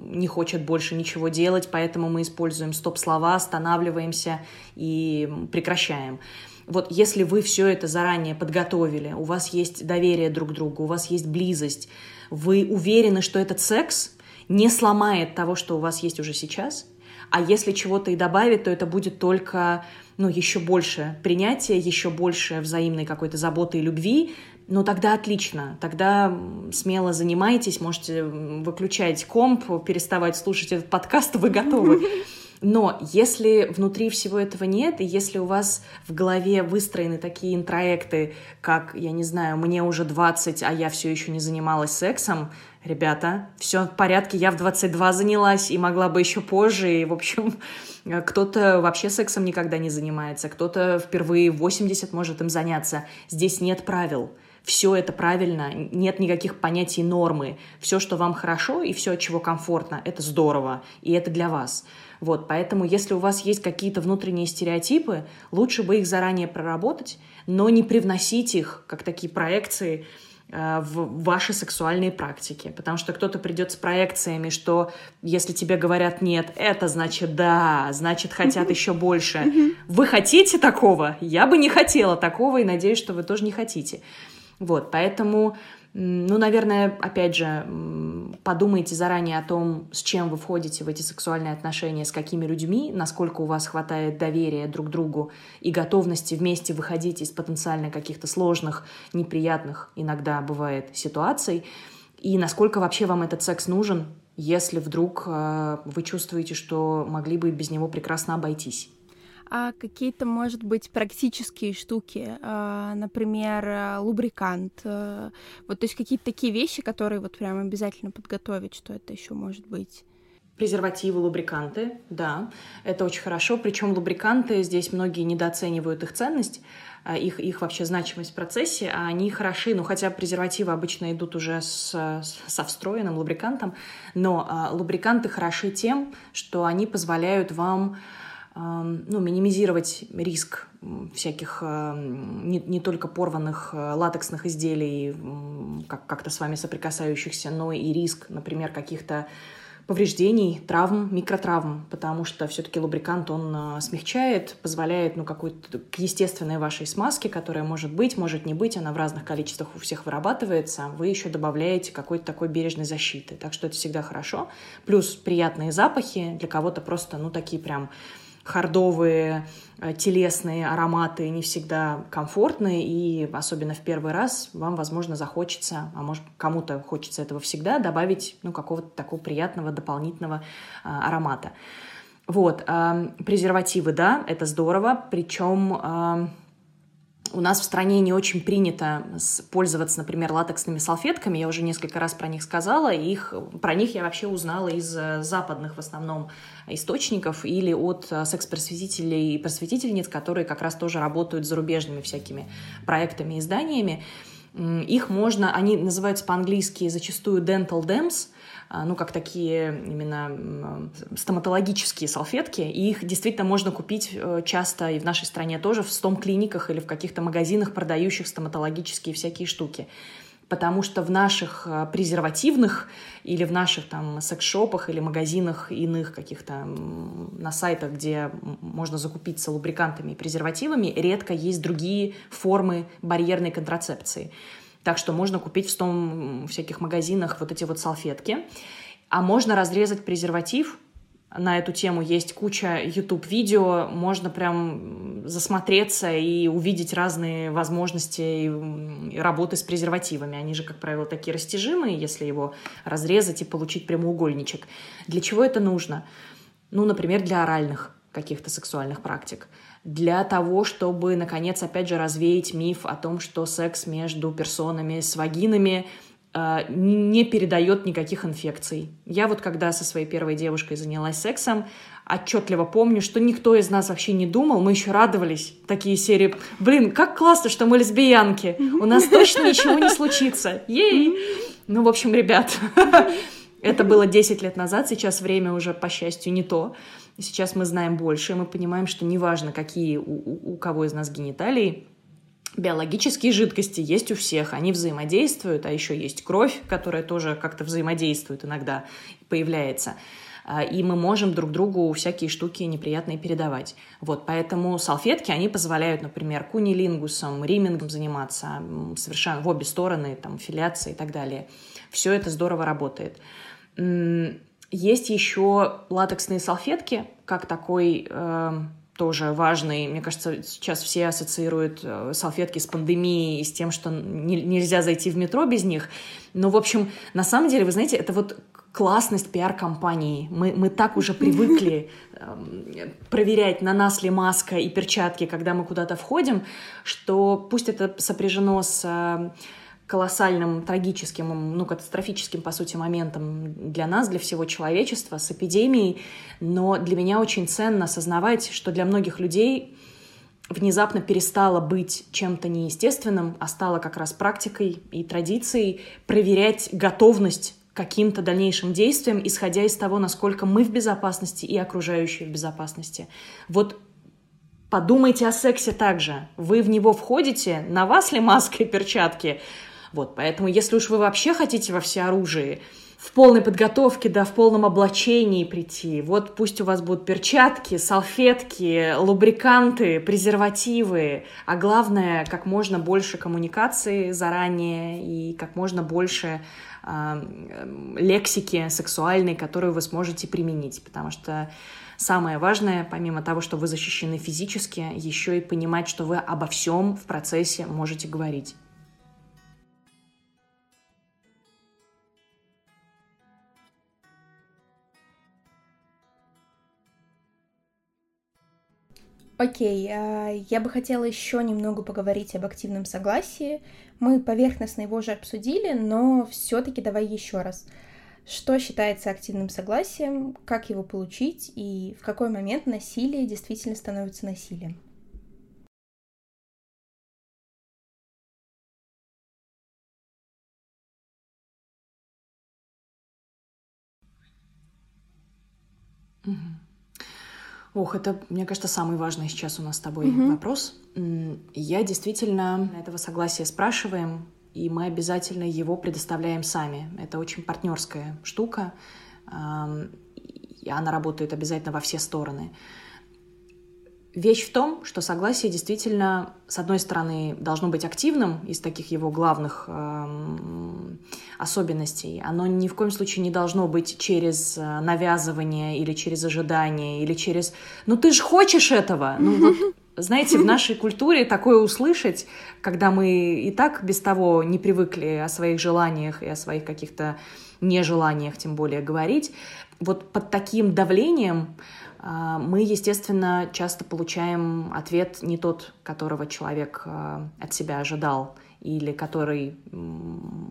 не хочет больше ничего делать, поэтому мы используем стоп-слова, останавливаемся и прекращаем. Вот если вы все это заранее подготовили, у вас есть доверие друг к другу, у вас есть близость, вы уверены, что этот секс не сломает того, что у вас есть уже сейчас, а если чего-то и добавит, то это будет только ну, еще больше принятия, еще больше взаимной какой-то заботы и любви, ну тогда отлично, тогда смело занимайтесь, можете выключать комп, переставать слушать этот подкаст, вы готовы. Но если внутри всего этого нет, и если у вас в голове выстроены такие интроекты, как, я не знаю, мне уже 20, а я все еще не занималась сексом, ребята, все в порядке, я в 22 занялась и могла бы еще позже, и, в общем, кто-то вообще сексом никогда не занимается, кто-то впервые в 80 может им заняться. Здесь нет правил все это правильно, нет никаких понятий нормы. Все, что вам хорошо и все, от чего комфортно, это здорово, и это для вас. Вот, поэтому если у вас есть какие-то внутренние стереотипы, лучше бы их заранее проработать, но не привносить их, как такие проекции, э, в ваши сексуальные практики. Потому что кто-то придет с проекциями, что если тебе говорят нет, это значит да, значит хотят еще больше. Вы хотите такого? Я бы не хотела такого и надеюсь, что вы тоже не хотите. Вот, поэтому, ну, наверное, опять же, подумайте заранее о том, с чем вы входите в эти сексуальные отношения, с какими людьми, насколько у вас хватает доверия друг к другу и готовности вместе выходить из потенциально каких-то сложных, неприятных иногда бывает ситуаций, и насколько вообще вам этот секс нужен, если вдруг э, вы чувствуете, что могли бы без него прекрасно обойтись а какие-то, может быть, практические штуки, а, например, э, лубрикант, э, вот, то есть какие-то такие вещи, которые вот прям обязательно подготовить, что это еще может быть? Презервативы, лубриканты, да, это очень хорошо. Причем лубриканты здесь многие недооценивают их ценность, а, их, их вообще значимость в процессе, а они хороши, ну хотя презервативы обычно идут уже с, со встроенным лубрикантом, но а, лубриканты хороши тем, что они позволяют вам ну, минимизировать риск всяких не, не только порванных э, латексных изделий, как, как-то с вами соприкасающихся, но и риск, например, каких-то повреждений, травм, микротравм, потому что все-таки лубрикант, он э, смягчает, позволяет, ну, какой-то к естественной вашей смазке, которая может быть, может не быть, она в разных количествах у всех вырабатывается, вы еще добавляете какой-то такой бережной защиты. Так что это всегда хорошо. Плюс приятные запахи, для кого-то просто, ну, такие прям хардовые э, телесные ароматы не всегда комфортные, и особенно в первый раз вам, возможно, захочется, а может, кому-то хочется этого всегда, добавить ну, какого-то такого приятного дополнительного а, аромата. Вот, а, презервативы, да, это здорово, причем а, у нас в стране не очень принято пользоваться, например, латексными салфетками. Я уже несколько раз про них сказала. Их, про них я вообще узнала из э, западных в основном источников или от э, секс-просветителей и просветительниц, которые как раз тоже работают с зарубежными всякими проектами и изданиями. Их можно, они называются по-английски зачастую dental dams – ну, как такие именно стоматологические салфетки, и их действительно можно купить э, часто и в нашей стране тоже в стом-клиниках или в каких-то магазинах, продающих стоматологические всякие штуки потому что в наших э, презервативных или в наших там секс-шопах или магазинах иных каких-то на сайтах, где можно закупиться лубрикантами и презервативами, редко есть другие формы барьерной контрацепции. Так что можно купить в том всяких магазинах вот эти вот салфетки. А можно разрезать презерватив. На эту тему есть куча YouTube-видео. Можно прям засмотреться и увидеть разные возможности работы с презервативами. Они же, как правило, такие растяжимые, если его разрезать и получить прямоугольничек. Для чего это нужно? Ну, например, для оральных каких-то сексуальных практик для того, чтобы, наконец, опять же, развеять миф о том, что секс между персонами с вагинами э, не передает никаких инфекций. Я вот когда со своей первой девушкой занялась сексом, отчетливо помню, что никто из нас вообще не думал, мы еще радовались. Такие серии, блин, как классно, что мы лесбиянки, у нас точно ничего не случится. Ей! Ну, в общем, ребят, это было 10 лет назад, сейчас время уже, по счастью, не то. Сейчас мы знаем больше, и мы понимаем, что неважно, какие у, у, у кого из нас гениталии, биологические жидкости есть у всех, они взаимодействуют, а еще есть кровь, которая тоже как-то взаимодействует иногда, появляется. А, и мы можем друг другу всякие штуки неприятные передавать. Вот, поэтому салфетки, они позволяют, например, кунилингусом, римингом заниматься совершенно в обе стороны, там, филиация и так далее. Все это здорово работает. Есть еще латексные салфетки, как такой э, тоже важный. Мне кажется, сейчас все ассоциируют э, салфетки с пандемией и с тем, что не, нельзя зайти в метро без них. Но, в общем, на самом деле, вы знаете, это вот классность пиар-компании. Мы, мы так уже привыкли э, проверять, на нас ли маска и перчатки, когда мы куда-то входим, что пусть это сопряжено с э, колоссальным, трагическим, ну, катастрофическим, по сути, моментом для нас, для всего человечества, с эпидемией, но для меня очень ценно осознавать, что для многих людей внезапно перестало быть чем-то неестественным, а стало как раз практикой и традицией проверять готовность каким-то дальнейшим действиям, исходя из того, насколько мы в безопасности и окружающие в безопасности. Вот подумайте о сексе также. Вы в него входите, на вас ли маска и перчатки? Вот, поэтому если уж вы вообще хотите во всеоружии, в полной подготовке, да, в полном облачении прийти. Вот пусть у вас будут перчатки, салфетки, лубриканты, презервативы, а главное, как можно больше коммуникации заранее и как можно больше э, лексики сексуальной, которую вы сможете применить, потому что самое важное, помимо того, что вы защищены физически, еще и понимать, что вы обо всем в процессе можете говорить. Окей, okay, я бы хотела еще немного поговорить об активном согласии. Мы поверхностно его уже обсудили, но все-таки давай еще раз. Что считается активным согласием, как его получить и в какой момент насилие действительно становится насилием? Mm-hmm. Ох, это, мне кажется, самый важный сейчас у нас с тобой mm-hmm. вопрос. Я действительно этого согласия спрашиваем, и мы обязательно его предоставляем сами. Это очень партнерская штука, и она работает обязательно во все стороны. Вещь в том, что согласие действительно, с одной стороны, должно быть активным из таких его главных э, особенностей. Оно ни в коем случае не должно быть через э, навязывание или через ожидание или через «ну ты же хочешь этого!» ну, вот, знаете, в нашей культуре такое услышать, когда мы и так без того не привыкли о своих желаниях и о своих каких-то нежеланиях, тем более говорить, вот под таким давлением мы, естественно, часто получаем ответ не тот, которого человек а, от себя ожидал или который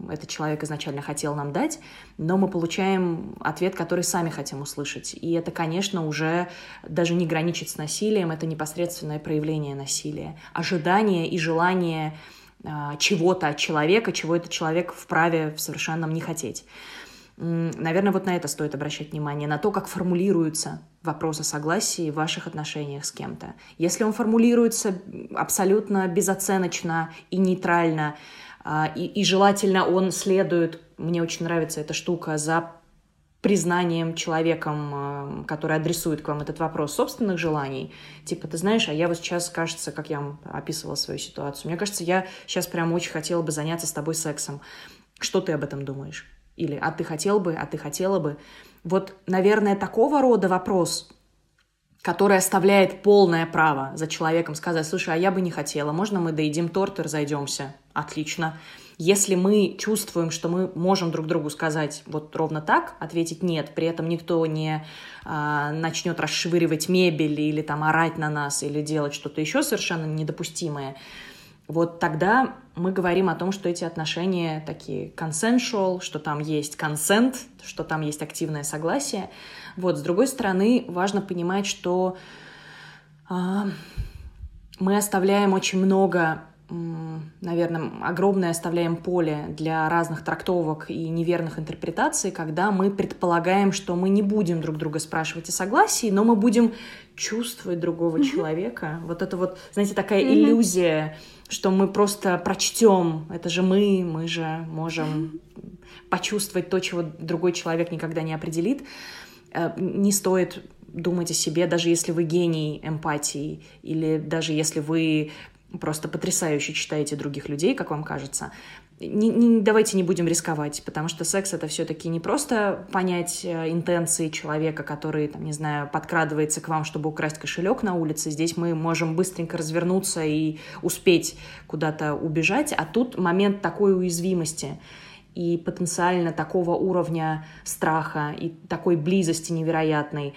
этот человек изначально хотел нам дать, но мы получаем ответ, который сами хотим услышать. И это, конечно, уже даже не граничит с насилием, это непосредственное проявление насилия. Ожидание и желание а, чего-то от человека, чего этот человек вправе в совершенном не хотеть. Наверное, вот на это стоит обращать внимание, на то, как формулируется вопрос о согласии в ваших отношениях с кем-то. Если он формулируется абсолютно безоценочно и нейтрально, а, и, и желательно он следует, мне очень нравится эта штука, за признанием человеком, а, который адресует к вам этот вопрос собственных желаний. Типа, ты знаешь, а я вот сейчас, кажется, как я описывала свою ситуацию, мне кажется, я сейчас прям очень хотела бы заняться с тобой сексом. Что ты об этом думаешь? Или «а ты хотел бы», «а ты хотела бы». Вот, наверное, такого рода вопрос, который оставляет полное право за человеком сказать, слушай, а я бы не хотела, можно мы доедим торт и разойдемся? Отлично. Если мы чувствуем, что мы можем друг другу сказать вот ровно так, ответить нет, при этом никто не а, начнет расшвыривать мебель или там орать на нас или делать что-то еще совершенно недопустимое, вот тогда мы говорим о том, что эти отношения такие consensual, что там есть consent, что там есть активное согласие. Вот, с другой стороны, важно понимать, что э, мы оставляем очень много наверное, огромное оставляем поле для разных трактовок и неверных интерпретаций, когда мы предполагаем, что мы не будем друг друга спрашивать о согласии, но мы будем чувствовать другого mm-hmm. человека. Вот это вот, знаете, такая mm-hmm. иллюзия, что мы просто прочтем, это же мы, мы же можем почувствовать то, чего другой человек никогда не определит. Э, не стоит думать о себе, даже если вы гений эмпатии, или даже если вы просто потрясающе читаете других людей, как вам кажется, не, не, давайте не будем рисковать, потому что секс это все-таки не просто понять э, интенции человека, который, там, не знаю, подкрадывается к вам, чтобы украсть кошелек на улице. Здесь мы можем быстренько развернуться и успеть куда-то убежать, а тут момент такой уязвимости и потенциально такого уровня страха и такой близости невероятной,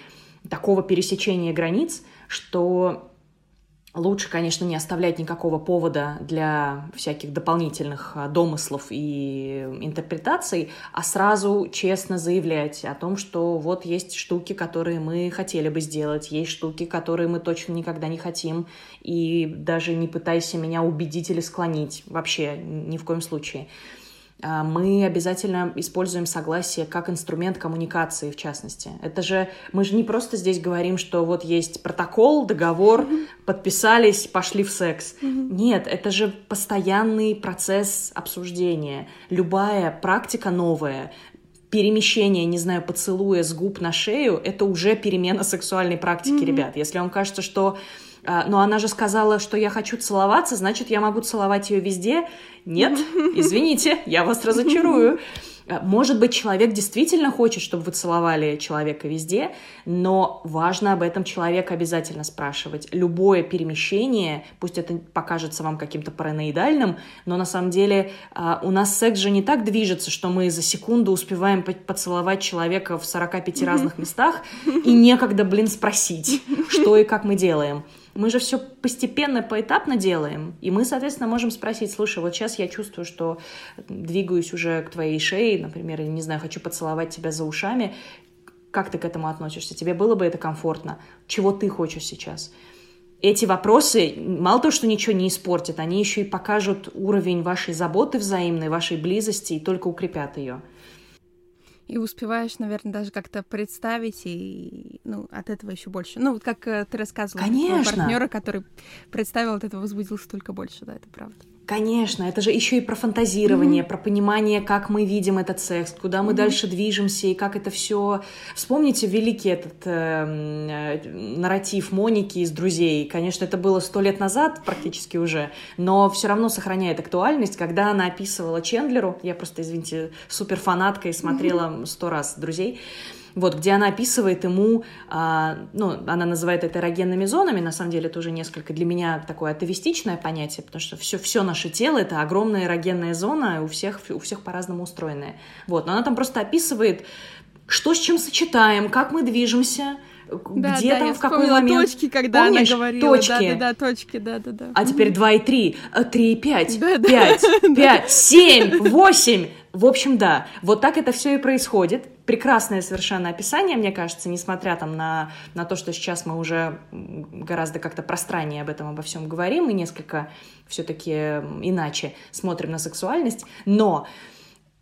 такого пересечения границ, что Лучше, конечно, не оставлять никакого повода для всяких дополнительных а, домыслов и интерпретаций, а сразу честно заявлять о том, что вот есть штуки, которые мы хотели бы сделать, есть штуки, которые мы точно никогда не хотим, и даже не пытайся меня убедить или склонить, вообще ни в коем случае. А, мы обязательно используем согласие как инструмент коммуникации, в частности. Это же, мы же не просто здесь говорим, что вот есть протокол, договор, mm-hmm. подписались, пошли в секс. Mm-hmm. Нет, это же постоянный процесс обсуждения. Любая практика новая, перемещение, не знаю, поцелуя с губ на шею, это уже перемена сексуальной практики, mm-hmm. ребят. Если вам кажется, что но она же сказала, что я хочу целоваться, значит, я могу целовать ее везде. Нет, извините, я вас разочарую. А, может быть, человек действительно хочет, чтобы вы целовали человека везде, но важно об этом человека обязательно спрашивать. Любое перемещение, пусть это покажется вам каким-то параноидальным, но на самом деле а, у нас секс же не так движется, что мы за секунду успеваем поцеловать человека в 45 разных местах и некогда, блин, спросить, что и как мы делаем. Мы же все постепенно, поэтапно делаем, и мы, соответственно, можем спросить, слушай, вот сейчас я чувствую, что двигаюсь уже к твоей шее, например, или, не знаю, хочу поцеловать тебя за ушами, как ты к этому относишься? Тебе было бы это комфортно? Чего ты хочешь сейчас? Эти вопросы мало того, что ничего не испортят, они еще и покажут уровень вашей заботы взаимной, вашей близости и только укрепят ее и успеваешь, наверное, даже как-то представить, и ну, от этого еще больше. Ну, вот как э, ты рассказывала, Конечно. партнера, который представил от этого возбудился только больше, да, это правда. Конечно, это же еще и про фантазирование, mm-hmm. про понимание, как мы видим этот секс, куда мы mm-hmm. дальше движемся и как это все. Вспомните великий этот эм, э, нарратив Моники из друзей. Конечно, это было сто лет назад практически уже, но все равно сохраняет актуальность, когда она описывала Чендлеру. Я просто, извините, супер фанатка и смотрела сто mm-hmm. раз друзей вот, где она описывает ему, а, ну, она называет это эрогенными зонами, на самом деле это уже несколько для меня такое атовистичное понятие, потому что все, все наше тело — это огромная эрогенная зона, у всех, у всех по-разному устроенная. Вот, но она там просто описывает, что с чем сочетаем, как мы движемся, да, где да, там, в какой момент. точки, когда Помнишь? она говорила. Точки. Да, да, да, точки, да, да, да. А теперь 2 и 3, 3 и 5, да, 5, 5, 7, 8. В общем, да, вот так это все и происходит. Прекрасное совершенно описание, мне кажется, несмотря там на, на то, что сейчас мы уже гораздо как-то пространнее об этом обо всем говорим и несколько все-таки иначе смотрим на сексуальность. Но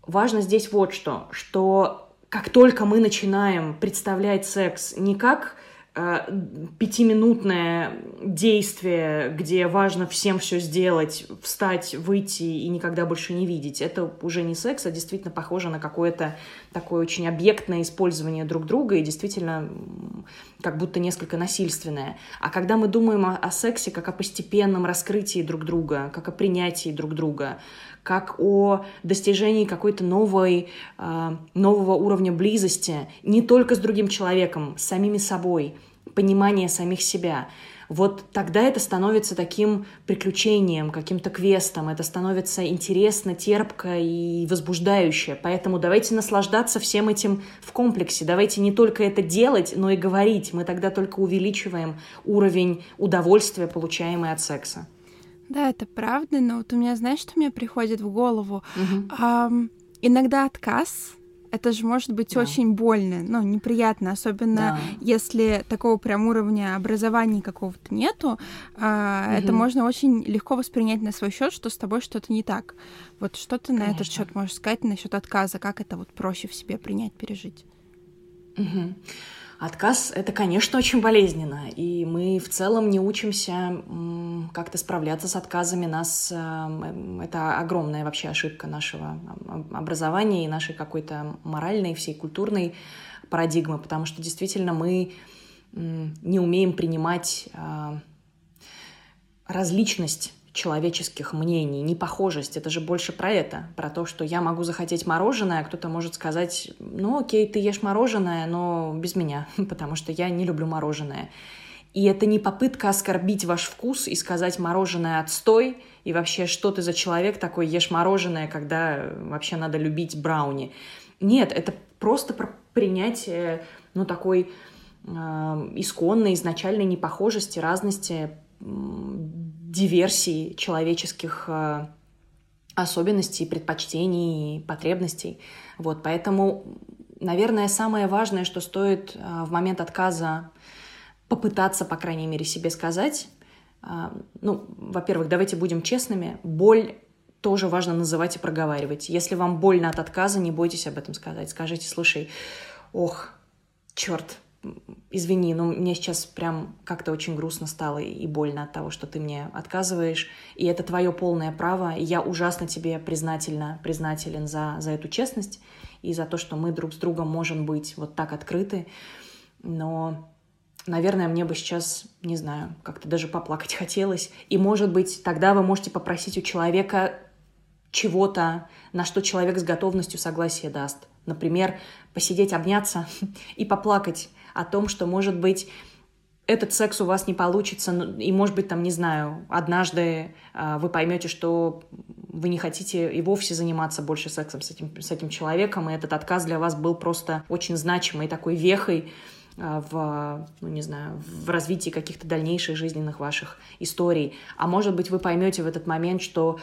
важно здесь вот что, что как только мы начинаем представлять секс не как пятиминутное действие, где важно всем все сделать, встать, выйти и никогда больше не видеть. Это уже не секс, а действительно похоже на какое-то такое очень объектное использование друг друга и действительно как будто несколько насильственное. А когда мы думаем о, о сексе как о постепенном раскрытии друг друга, как о принятии друг друга, как о достижении какой-то новой, э, нового уровня близости не только с другим человеком, с самими собой, понимание самих себя. Вот тогда это становится таким приключением, каким-то квестом, это становится интересно, терпко и возбуждающе. Поэтому давайте наслаждаться всем этим в комплексе. Давайте не только это делать, но и говорить. Мы тогда только увеличиваем уровень удовольствия, получаемый от секса. Да, это правда, но вот у меня, знаешь, что мне приходит в голову? Угу. Um, иногда отказ это же может быть да. очень больно, ну, неприятно, особенно да. если такого прям уровня образования какого-то нету. А, угу. Это можно очень легко воспринять на свой счет, что с тобой что-то не так. Вот что ты Конечно. на этот счет можешь сказать насчет отказа? Как это вот проще в себе принять, пережить? Угу. Отказ — это, конечно, очень болезненно, и мы в целом не учимся как-то справляться с отказами. Нас э, это огромная вообще ошибка нашего образования и нашей какой-то моральной, всей культурной парадигмы, потому что действительно мы не умеем принимать э, различность человеческих мнений, непохожесть. Это же больше про это, про то, что я могу захотеть мороженое, а кто-то может сказать, ну окей, ты ешь мороженое, но без меня, потому что я не люблю мороженое. И это не попытка оскорбить ваш вкус и сказать мороженое отстой, и вообще, что ты за человек такой, ешь мороженое, когда вообще надо любить брауни. Нет, это просто про принятие, ну, такой э, исконной, изначальной непохожести, разности диверсии человеческих э, особенностей, предпочтений, потребностей. Вот, поэтому, наверное, самое важное, что стоит э, в момент отказа попытаться, по крайней мере, себе сказать, э, ну, во-первых, давайте будем честными, боль тоже важно называть и проговаривать. Если вам больно от отказа, не бойтесь об этом сказать. Скажите, слушай, ох, черт, извини, но мне сейчас прям как-то очень грустно стало и больно от того, что ты мне отказываешь, и это твое полное право, и я ужасно тебе признательна, признателен за, за эту честность и за то, что мы друг с другом можем быть вот так открыты, но наверное, мне бы сейчас, не знаю, как-то даже поплакать хотелось. И, может быть, тогда вы можете попросить у человека чего-то, на что человек с готовностью согласие даст. Например, посидеть, обняться и поплакать о том, что, может быть, этот секс у вас не получится, и, может быть, там, не знаю, однажды э, вы поймете, что вы не хотите и вовсе заниматься больше сексом с этим, с этим человеком, и этот отказ для вас был просто очень значимой такой вехой э, в, ну, не знаю, в развитии каких-то дальнейших жизненных ваших историй. А может быть, вы поймете в этот момент, что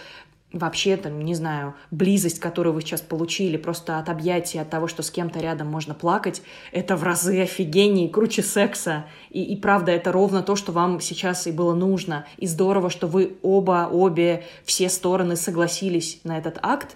вообще, там, не знаю, близость, которую вы сейчас получили, просто от объятия, от того, что с кем-то рядом можно плакать, это в разы офигеннее, круче секса. И, и правда, это ровно то, что вам сейчас и было нужно. И здорово, что вы оба, обе, все стороны согласились на этот акт,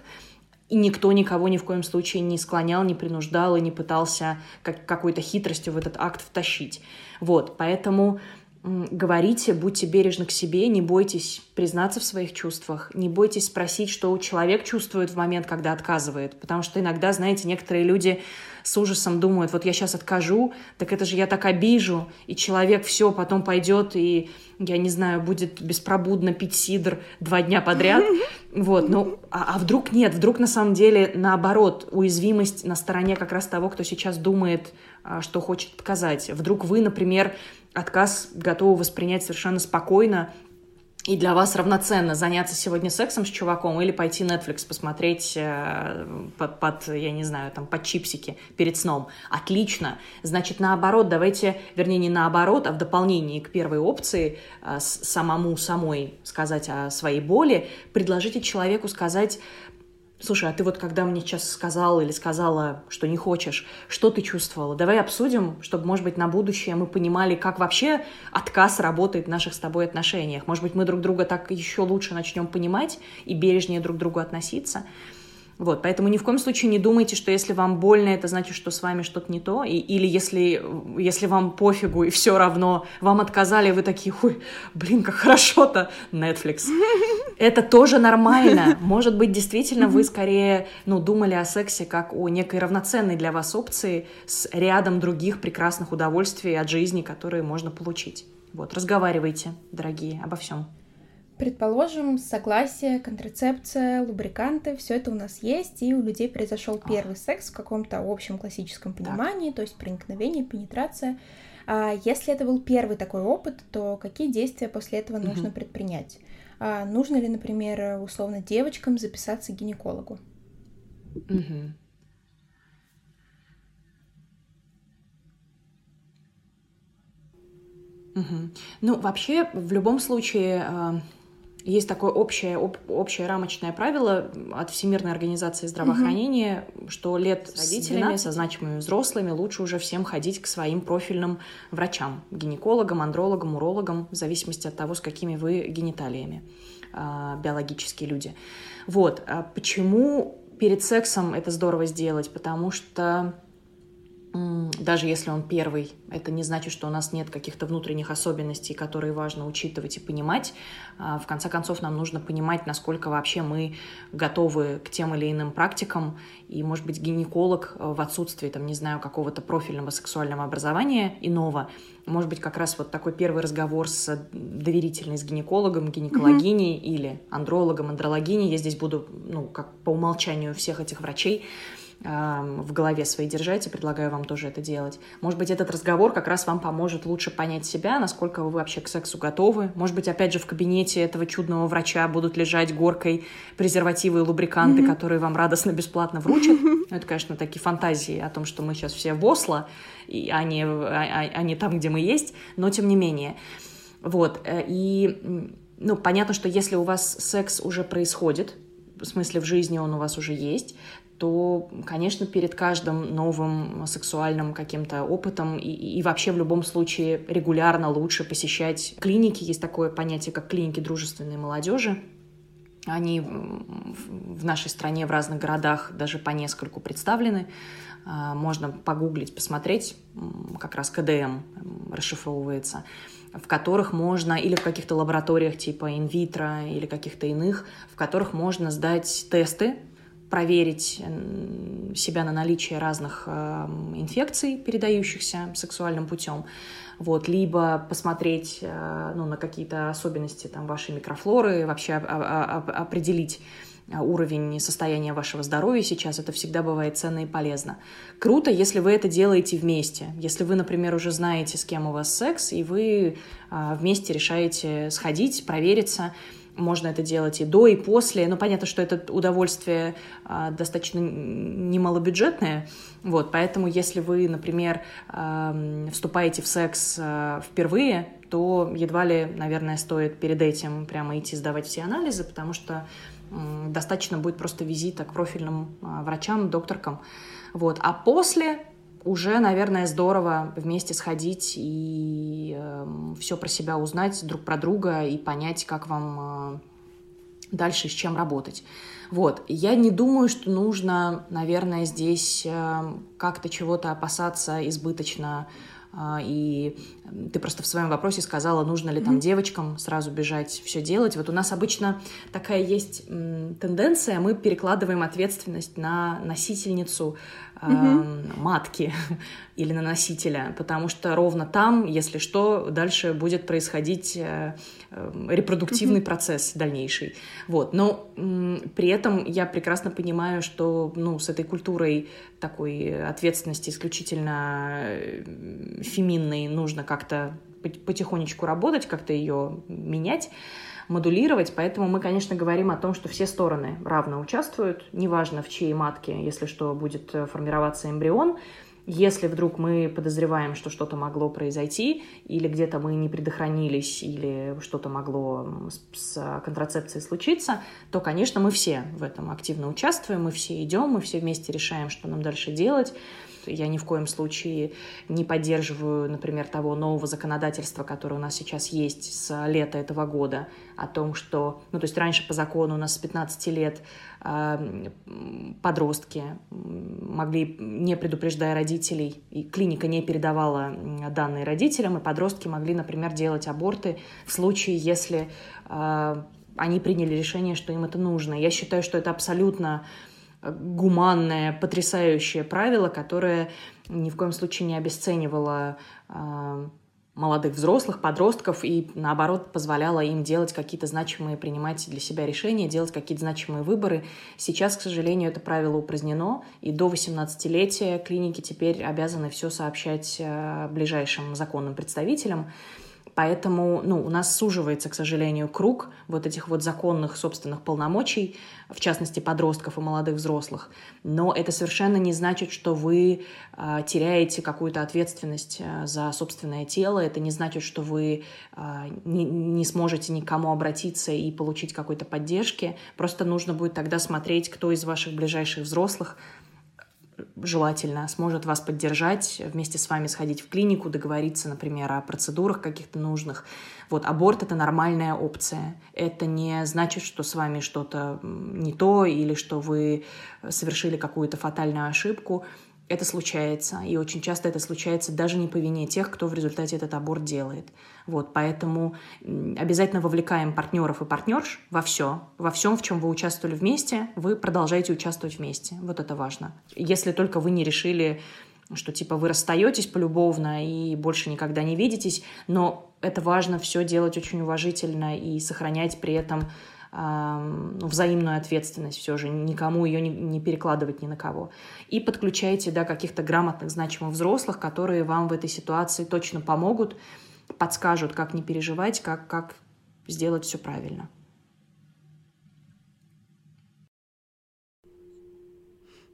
и никто никого ни в коем случае не склонял, не принуждал и не пытался как, какой-то хитростью в этот акт втащить. Вот, поэтому говорите, будьте бережны к себе, не бойтесь признаться в своих чувствах, не бойтесь спросить, что человек чувствует в момент, когда отказывает. Потому что иногда, знаете, некоторые люди с ужасом думают, вот я сейчас откажу, так это же я так обижу, и человек все потом пойдет и, я не знаю, будет беспробудно пить сидр два дня подряд. Вот, ну, а, а вдруг нет, вдруг на самом деле наоборот, уязвимость на стороне как раз того, кто сейчас думает, а, что хочет отказать. Вдруг вы, например, отказ готовы воспринять совершенно спокойно, и для вас равноценно заняться сегодня сексом с чуваком или пойти Netflix посмотреть э, под, под, я не знаю, там, под чипсики перед сном. Отлично. Значит, наоборот, давайте, вернее, не наоборот, а в дополнении к первой опции э, самому самой сказать о своей боли, предложите человеку сказать, слушай, а ты вот когда мне сейчас сказал или сказала, что не хочешь, что ты чувствовала? Давай обсудим, чтобы, может быть, на будущее мы понимали, как вообще отказ работает в наших с тобой отношениях. Может быть, мы друг друга так еще лучше начнем понимать и бережнее друг к другу относиться. Вот, поэтому ни в коем случае не думайте, что если вам больно, это значит, что с вами что-то не то, и, или если, если вам пофигу и все равно, вам отказали, вы такие, ой, блин, как хорошо-то, Netflix. Это тоже нормально. Может быть, действительно, вы скорее, ну, думали о сексе как о некой равноценной для вас опции с рядом других прекрасных удовольствий от жизни, которые можно получить. Вот, разговаривайте, дорогие, обо всем. Предположим, согласие, контрацепция, лубриканты, все это у нас есть, и у людей произошел первый секс в каком-то общем классическом понимании, так. то есть проникновение, пенетрация. А если это был первый такой опыт, то какие действия после этого угу. нужно предпринять? А нужно ли, например, условно девочкам записаться к гинекологу? Угу. Угу. Ну, вообще, в любом случае, а, есть такое общее, об, общее рамочное правило от Всемирной организации здравоохранения, угу. что лет с родителями, со значимыми взрослыми лучше уже всем ходить к своим профильным врачам, гинекологам, андрологам, урологам, в зависимости от того, с какими вы гениталиями э, биологические люди. Вот. А почему перед сексом это здорово сделать? Потому что даже если он первый, это не значит, что у нас нет каких-то внутренних особенностей, которые важно учитывать и понимать. А, в конце концов, нам нужно понимать, насколько вообще мы готовы к тем или иным практикам. И, может быть, гинеколог в отсутствии, там, не знаю, какого-то профильного сексуального образования иного, может быть, как раз вот такой первый разговор с доверительной, с гинекологом, гинекологиней mm-hmm. или андрологом, андрологиней. Я здесь буду, ну, как по умолчанию всех этих врачей, в голове своей держать, и предлагаю вам тоже это делать. Может быть, этот разговор как раз вам поможет лучше понять себя, насколько вы вообще к сексу готовы. Может быть, опять же, в кабинете этого чудного врача будут лежать горкой презервативы и лубриканты, mm-hmm. которые вам радостно бесплатно вручат. Ну, это, конечно, такие фантазии о том, что мы сейчас все в Осло, и, а, не, а, а не там, где мы есть, но тем не менее. Вот, э, и, ну, понятно, что если у вас секс уже происходит, в смысле в жизни он у вас уже есть, то, конечно, перед каждым новым сексуальным каким-то опытом и, и вообще в любом случае регулярно лучше посещать клиники. Есть такое понятие, как клиники дружественной молодежи. Они в нашей стране, в разных городах даже по нескольку представлены. А, можно погуглить, посмотреть, как раз КДМ расшифровывается в которых можно, или в каких-то лабораториях типа инвитро или каких-то иных, в которых можно сдать тесты проверить себя на наличие разных эм, инфекций, передающихся сексуальным путем, вот, либо посмотреть э, ну, на какие-то особенности там, вашей микрофлоры, вообще определить э, уровень состояния вашего здоровья сейчас, это всегда бывает ценно и полезно. Круто, если вы это делаете вместе. Если вы, например, уже знаете, с кем у вас секс, и вы э, вместе решаете сходить, провериться, можно это делать и до, и после. Но понятно, что это удовольствие а, достаточно немалобюджетное. Вот, поэтому если вы, например, а, вступаете в секс а, впервые, то едва ли, наверное, стоит перед этим прямо идти сдавать все анализы, потому что достаточно будет просто визита к профильным а, врачам, докторкам. Вот. А после уже, наверное, здорово вместе сходить и э, все про себя узнать друг про друга и понять, как вам э, дальше с чем работать. Вот, я не думаю, что нужно, наверное, здесь э, как-то чего-то опасаться избыточно и ты просто в своем вопросе сказала, нужно ли там mm-hmm. девочкам сразу бежать все делать. Вот у нас обычно такая есть тенденция, мы перекладываем ответственность на носительницу mm-hmm. матки или на носителя, потому что ровно там, если что, дальше будет происходить э, репродуктивный mm-hmm. процесс дальнейший. Вот. Но при этом я прекрасно понимаю, что ну, с этой культурой такой ответственности исключительно э, феминной нужно как-то потихонечку работать, как-то ее менять модулировать, поэтому мы, конечно, говорим о том, что все стороны равно участвуют, неважно в чьей матке, если что, будет э, формироваться эмбрион, если вдруг мы подозреваем, что что-то могло произойти, или где-то мы не предохранились, или что-то могло с контрацепцией случиться, то, конечно, мы все в этом активно участвуем, мы все идем, мы все вместе решаем, что нам дальше делать. Я ни в коем случае не поддерживаю, например, того нового законодательства, которое у нас сейчас есть с лета этого года, о том, что, ну, то есть раньше по закону у нас с 15 лет э, подростки могли, не предупреждая родителей, и клиника не передавала данные родителям, и подростки могли, например, делать аборты в случае, если э, они приняли решение, что им это нужно. Я считаю, что это абсолютно гуманное, потрясающее правило, которое ни в коем случае не обесценивало э, молодых взрослых, подростков и, наоборот, позволяло им делать какие-то значимые, принимать для себя решения, делать какие-то значимые выборы. Сейчас, к сожалению, это правило упразднено, и до 18-летия клиники теперь обязаны все сообщать э, ближайшим законным представителям. Поэтому ну, у нас суживается, к сожалению, круг вот этих вот законных собственных полномочий, в частности, подростков и молодых взрослых. Но это совершенно не значит, что вы э, теряете какую-то ответственность э, за собственное тело. Это не значит, что вы э, не, не сможете никому обратиться и получить какой-то поддержки. Просто нужно будет тогда смотреть, кто из ваших ближайших взрослых желательно сможет вас поддержать, вместе с вами сходить в клинику, договориться, например, о процедурах каких-то нужных. Вот аборт — это нормальная опция. Это не значит, что с вами что-то не то или что вы совершили какую-то фатальную ошибку это случается, и очень часто это случается даже не по вине тех, кто в результате этот аборт делает. Вот, поэтому обязательно вовлекаем партнеров и партнерш во все, во всем, в чем вы участвовали вместе, вы продолжаете участвовать вместе. Вот это важно. Если только вы не решили, что типа вы расстаетесь полюбовно и больше никогда не видитесь, но это важно все делать очень уважительно и сохранять при этом взаимную ответственность все же, никому ее не, не перекладывать ни на кого. И подключайте да, каких-то грамотных, значимых взрослых, которые вам в этой ситуации точно помогут, подскажут, как не переживать, как, как сделать все правильно.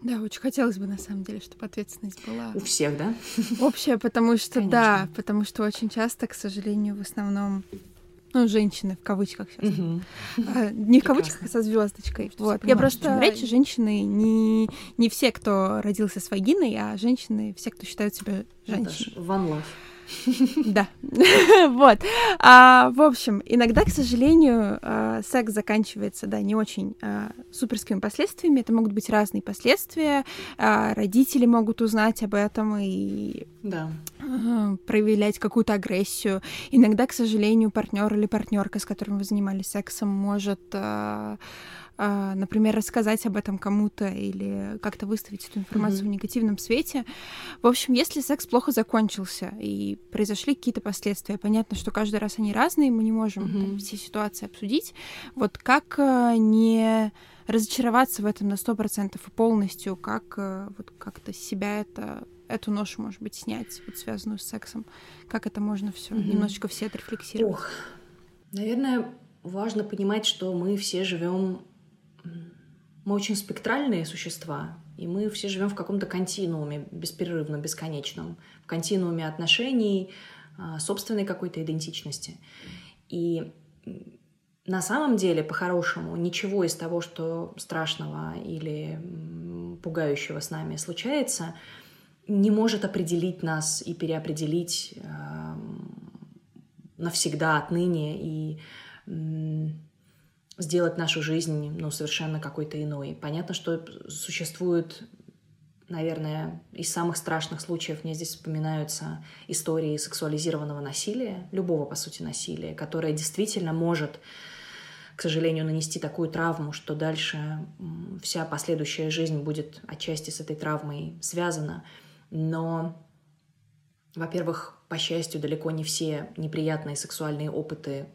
Да, очень хотелось бы, на самом деле, чтобы ответственность была... У всех, да? Общая, потому что, Конечно. да, потому что очень часто, к сожалению, в основном ну, женщины в кавычках сейчас. Угу. А, не в кавычках, а со звездочкой. Вот. Я просто речь женщины не, не все, кто родился с вагиной, а женщины, все, кто считают себя женщиной. One love. Да, вот. А, в общем, иногда, к сожалению, а, секс заканчивается, да, не очень а, суперскими последствиями. Это могут быть разные последствия. А, родители могут узнать об этом и да. проявлять какую-то агрессию. Иногда, к сожалению, партнер или партнерка, с которым вы занимались сексом, может например, рассказать об этом кому-то или как-то выставить эту информацию mm-hmm. в негативном свете. В общем, если секс плохо закончился и произошли какие-то последствия, понятно, что каждый раз они разные, мы не можем mm-hmm. там, все ситуации обсудить. Вот как э, не разочароваться в этом на сто процентов и полностью, как э, вот как-то себя это эту ношу, может быть, снять, вот связанную с сексом, как это можно все mm-hmm. немножечко все отрефлексировать. Ох, наверное, важно понимать, что мы все живем мы очень спектральные существа, и мы все живем в каком-то континууме, беспрерывно, бесконечном, в континууме отношений, а, собственной какой-то идентичности. И на самом деле, по-хорошему, ничего из того, что страшного или пугающего с нами случается, не может определить нас и переопределить навсегда отныне и сделать нашу жизнь ну, совершенно какой-то иной. Понятно, что существует, наверное, из самых страшных случаев мне здесь вспоминаются истории сексуализированного насилия, любого, по сути, насилия, которое действительно может к сожалению, нанести такую травму, что дальше вся последующая жизнь будет отчасти с этой травмой связана. Но, во-первых, по счастью, далеко не все неприятные сексуальные опыты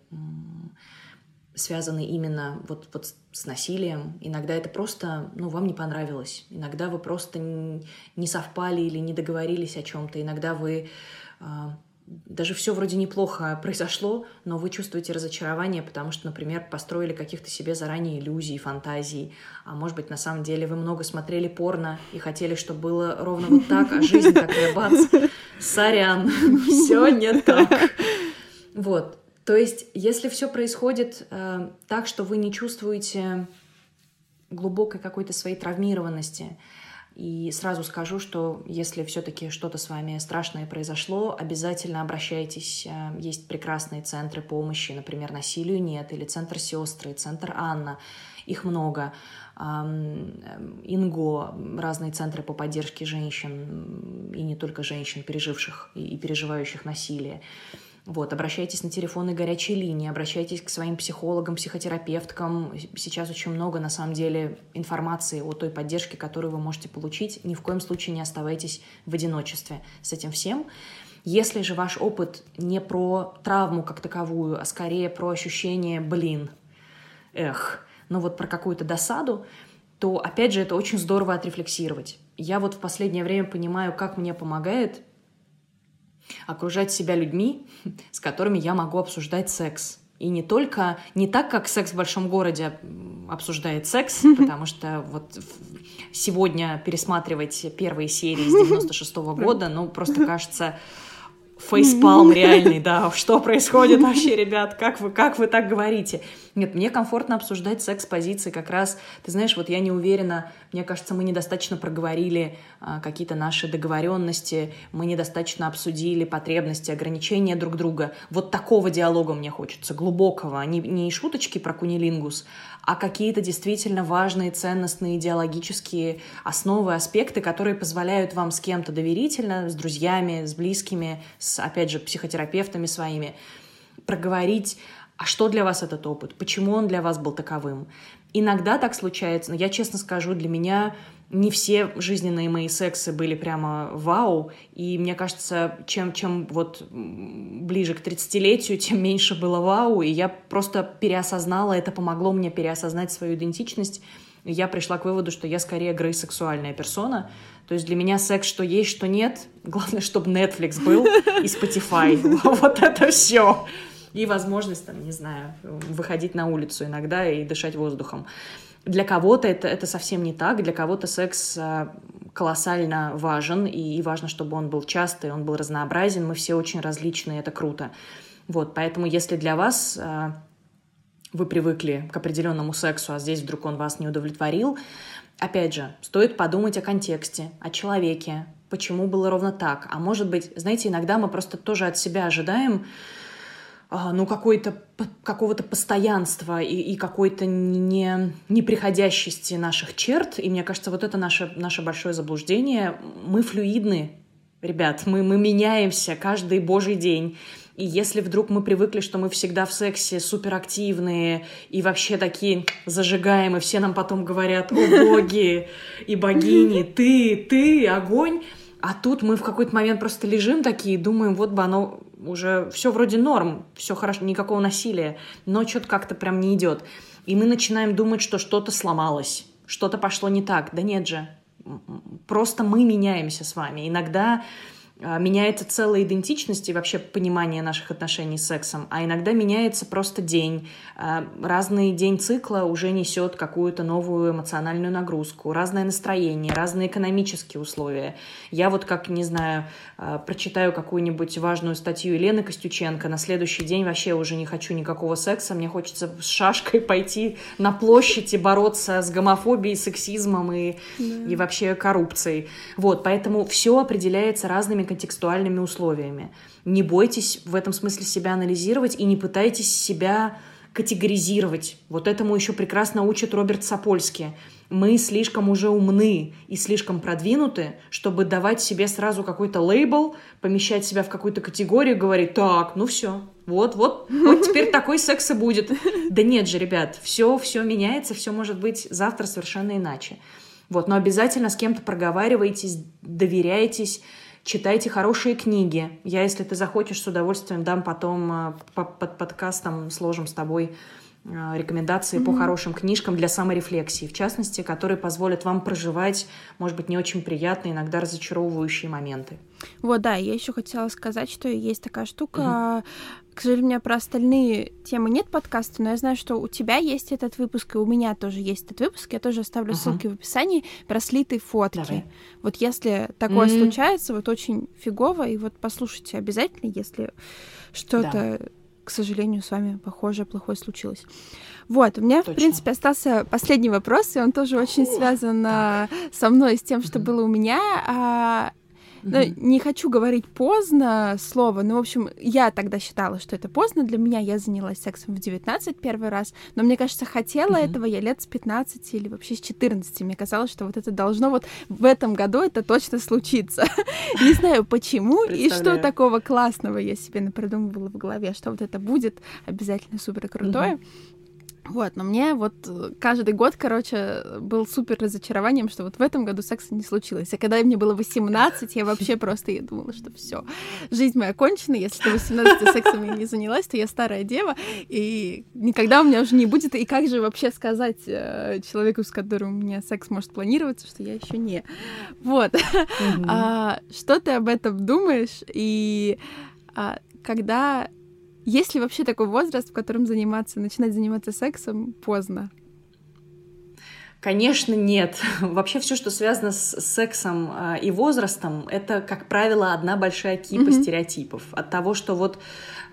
связаны именно вот, вот с насилием. Иногда это просто, ну, вам не понравилось. Иногда вы просто не совпали или не договорились о чем-то. Иногда вы а, даже все вроде неплохо произошло, но вы чувствуете разочарование, потому что, например, построили каких-то себе заранее иллюзий, фантазий, а может быть, на самом деле вы много смотрели порно и хотели, чтобы было ровно вот так, а жизнь такая, бац, сорян, все не так. Вот, то есть, если все происходит э, так, что вы не чувствуете глубокой какой-то своей травмированности, и сразу скажу, что если все-таки что-то с вами страшное произошло, обязательно обращайтесь. Э, есть прекрасные центры помощи, например, насилию нет, или центр сестры, центр Анна. Их много. Инго, разные центры по поддержке женщин, и не только женщин, переживших и переживающих насилие. Вот, обращайтесь на телефоны горячей линии, обращайтесь к своим психологам, психотерапевткам. Сейчас очень много, на самом деле, информации о той поддержке, которую вы можете получить. Ни в коем случае не оставайтесь в одиночестве с этим всем. Если же ваш опыт не про травму как таковую, а скорее про ощущение «блин», «эх», ну вот про какую-то досаду, то, опять же, это очень здорово отрефлексировать. Я вот в последнее время понимаю, как мне помогает Окружать себя людьми, с которыми я могу обсуждать секс. И не только, не так, как секс в большом городе обсуждает секс, потому что вот сегодня пересматривать первые серии с 96 -го года, ну, просто кажется, фейспалм реальный, да, что происходит вообще, ребят, как вы, как вы так говорите? Нет, мне комфортно обсуждать секс-позиции как раз, ты знаешь, вот я не уверена, мне кажется, мы недостаточно проговорили а, какие-то наши договоренности, мы недостаточно обсудили потребности, ограничения друг друга. Вот такого диалога мне хочется, глубокого, не, не шуточки про кунилингус, а какие-то действительно важные, ценностные, идеологические основы, аспекты, которые позволяют вам с кем-то доверительно, с друзьями, с близкими, с, опять же, психотерапевтами своими, проговорить, а что для вас этот опыт, почему он для вас был таковым. Иногда так случается, но я честно скажу, для меня не все жизненные мои сексы были прямо вау, и мне кажется, чем, чем вот ближе к 30-летию, тем меньше было вау, и я просто переосознала, это помогло мне переосознать свою идентичность, и я пришла к выводу, что я скорее грейсексуальная персона, то есть для меня секс что есть, что нет, главное, чтобы Netflix был и Spotify, вот это все и возможность, там, не знаю, выходить на улицу иногда и дышать воздухом. Для кого-то это, это совсем не так, для кого-то секс э, колоссально важен, и важно, чтобы он был частый, он был разнообразен, мы все очень различные, это круто. Вот, поэтому если для вас э, вы привыкли к определенному сексу, а здесь вдруг он вас не удовлетворил, опять же, стоит подумать о контексте, о человеке, почему было ровно так. А может быть, знаете, иногда мы просто тоже от себя ожидаем, а, ну, какой-то, какого-то постоянства и, и какой-то не, неприходящести наших черт. И мне кажется, вот это наше, наше большое заблуждение. Мы флюидны, ребят, мы, мы меняемся каждый божий день. И если вдруг мы привыкли, что мы всегда в сексе суперактивные и вообще такие зажигаем, все нам потом говорят, о боги и богини, ты, ты, огонь, а тут мы в какой-то момент просто лежим такие и думаем, вот бы оно уже все вроде норм, все хорошо, никакого насилия, но что-то как-то прям не идет. И мы начинаем думать, что что-то сломалось, что-то пошло не так. Да нет же, просто мы меняемся с вами. Иногда меняется целая идентичность и вообще понимание наших отношений с сексом, а иногда меняется просто день. А, разный день цикла уже несет какую-то новую эмоциональную нагрузку, разное настроение, разные экономические условия. Я вот как, не знаю, а, прочитаю какую-нибудь важную статью Елены Костюченко, на следующий день вообще уже не хочу никакого секса, мне хочется с шашкой пойти на площадь и бороться с гомофобией, сексизмом и, да. и вообще коррупцией. Вот, поэтому все определяется разными контекстуальными условиями. Не бойтесь в этом смысле себя анализировать и не пытайтесь себя категоризировать. Вот этому еще прекрасно учит Роберт Сапольский. Мы слишком уже умны и слишком продвинуты, чтобы давать себе сразу какой-то лейбл, помещать себя в какую-то категорию, говорить, так, ну все, вот, вот, вот теперь такой секс и будет. Да нет же, ребят, все, все меняется, все может быть завтра совершенно иначе. Вот, но обязательно с кем-то проговаривайтесь, доверяйтесь, читайте хорошие книги. Я, если ты захочешь, с удовольствием дам потом э, под подкастом, сложим с тобой рекомендации mm-hmm. по хорошим книжкам для саморефлексии, в частности, которые позволят вам проживать, может быть, не очень приятные, иногда разочаровывающие моменты. Вот, да, я еще хотела сказать, что есть такая штука, mm-hmm. К сожалению, у меня про остальные темы нет подкаста, но я знаю, что у тебя есть этот выпуск, и у меня тоже есть этот выпуск. Я тоже оставлю uh-huh. ссылки в описании про слитые фотки. Давай. Вот если такое mm-hmm. случается, вот очень фигово, и вот послушайте обязательно, если что-то, да. К сожалению, с вами похожее, плохое случилось. Вот, у меня, Точно. в принципе, остался последний вопрос, и он тоже очень связан так. со мной, с тем, что mm-hmm. было у меня. Ну, не хочу говорить поздно слово, но, в общем, я тогда считала, что это поздно. Для меня я занялась сексом в 19 первый раз, но мне кажется, хотела mm-hmm. этого я лет с 15 или вообще с 14. Мне казалось, что вот это должно вот в этом году это точно случиться. Не знаю почему и что такого классного я себе напридумывала в голове, что вот это будет обязательно супер крутое. Вот, но мне вот э, каждый год, короче, был супер разочарованием, что вот в этом году секса не случилось. А когда мне было 18, я вообще просто я думала, что все, жизнь моя кончена, если до 18 сексом я не занялась, то я старая дева, и никогда у меня уже не будет. И как же вообще сказать э, человеку, с которым у меня секс может планироваться, что я еще не. Вот. Mm-hmm. А, что ты об этом думаешь? И а, когда есть ли вообще такой возраст, в котором заниматься, начинать заниматься сексом поздно? Конечно, нет. Вообще все, что связано с сексом э, и возрастом, это, как правило, одна большая кипа mm-hmm. стереотипов. От того, что вот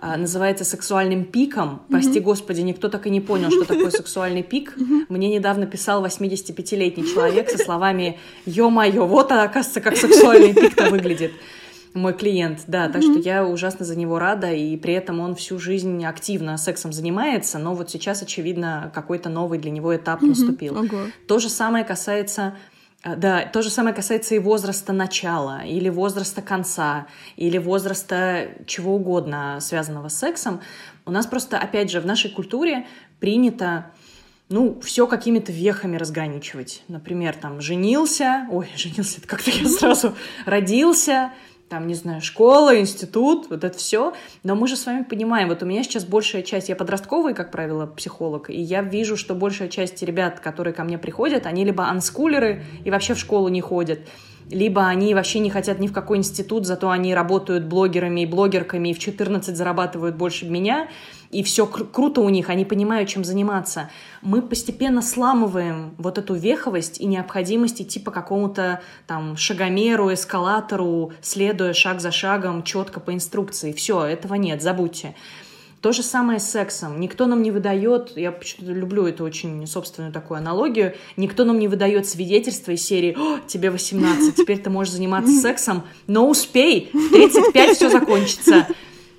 э, называется сексуальным пиком, mm-hmm. прости господи, никто так и не понял, что такое сексуальный пик. Mm-hmm. Мне недавно писал 85-летний человек со словами «Ё-моё, вот, оказывается, как сексуальный пик-то выглядит» мой клиент, да, так mm-hmm. что я ужасно за него рада, и при этом он всю жизнь активно сексом занимается, но вот сейчас, очевидно, какой-то новый для него этап mm-hmm. наступил. Ого. То же самое касается э, да, то же самое касается и возраста начала, или возраста конца, или возраста чего угодно, связанного с сексом. У нас просто, опять же, в нашей культуре принято ну, все какими-то вехами разграничивать. Например, там, женился, ой, женился, это как-то я сразу родился, там, не знаю, школа, институт, вот это все. Но мы же с вами понимаем, вот у меня сейчас большая часть, я подростковый, как правило, психолог, и я вижу, что большая часть ребят, которые ко мне приходят, они либо анскулеры и вообще в школу не ходят, либо они вообще не хотят ни в какой институт, зато они работают блогерами и блогерками и в 14 зарабатывают больше меня, и все кру- круто у них, они понимают, чем заниматься. Мы постепенно сламываем вот эту веховость и необходимость идти по какому-то там шагомеру, эскалатору, следуя шаг за шагом, четко по инструкции. Все, этого нет, забудьте. То же самое с сексом. Никто нам не выдает, я почему-то люблю эту очень собственную такую аналогию, никто нам не выдает свидетельства из серии «Тебе 18, теперь ты можешь заниматься сексом, но успей, в 35 все закончится».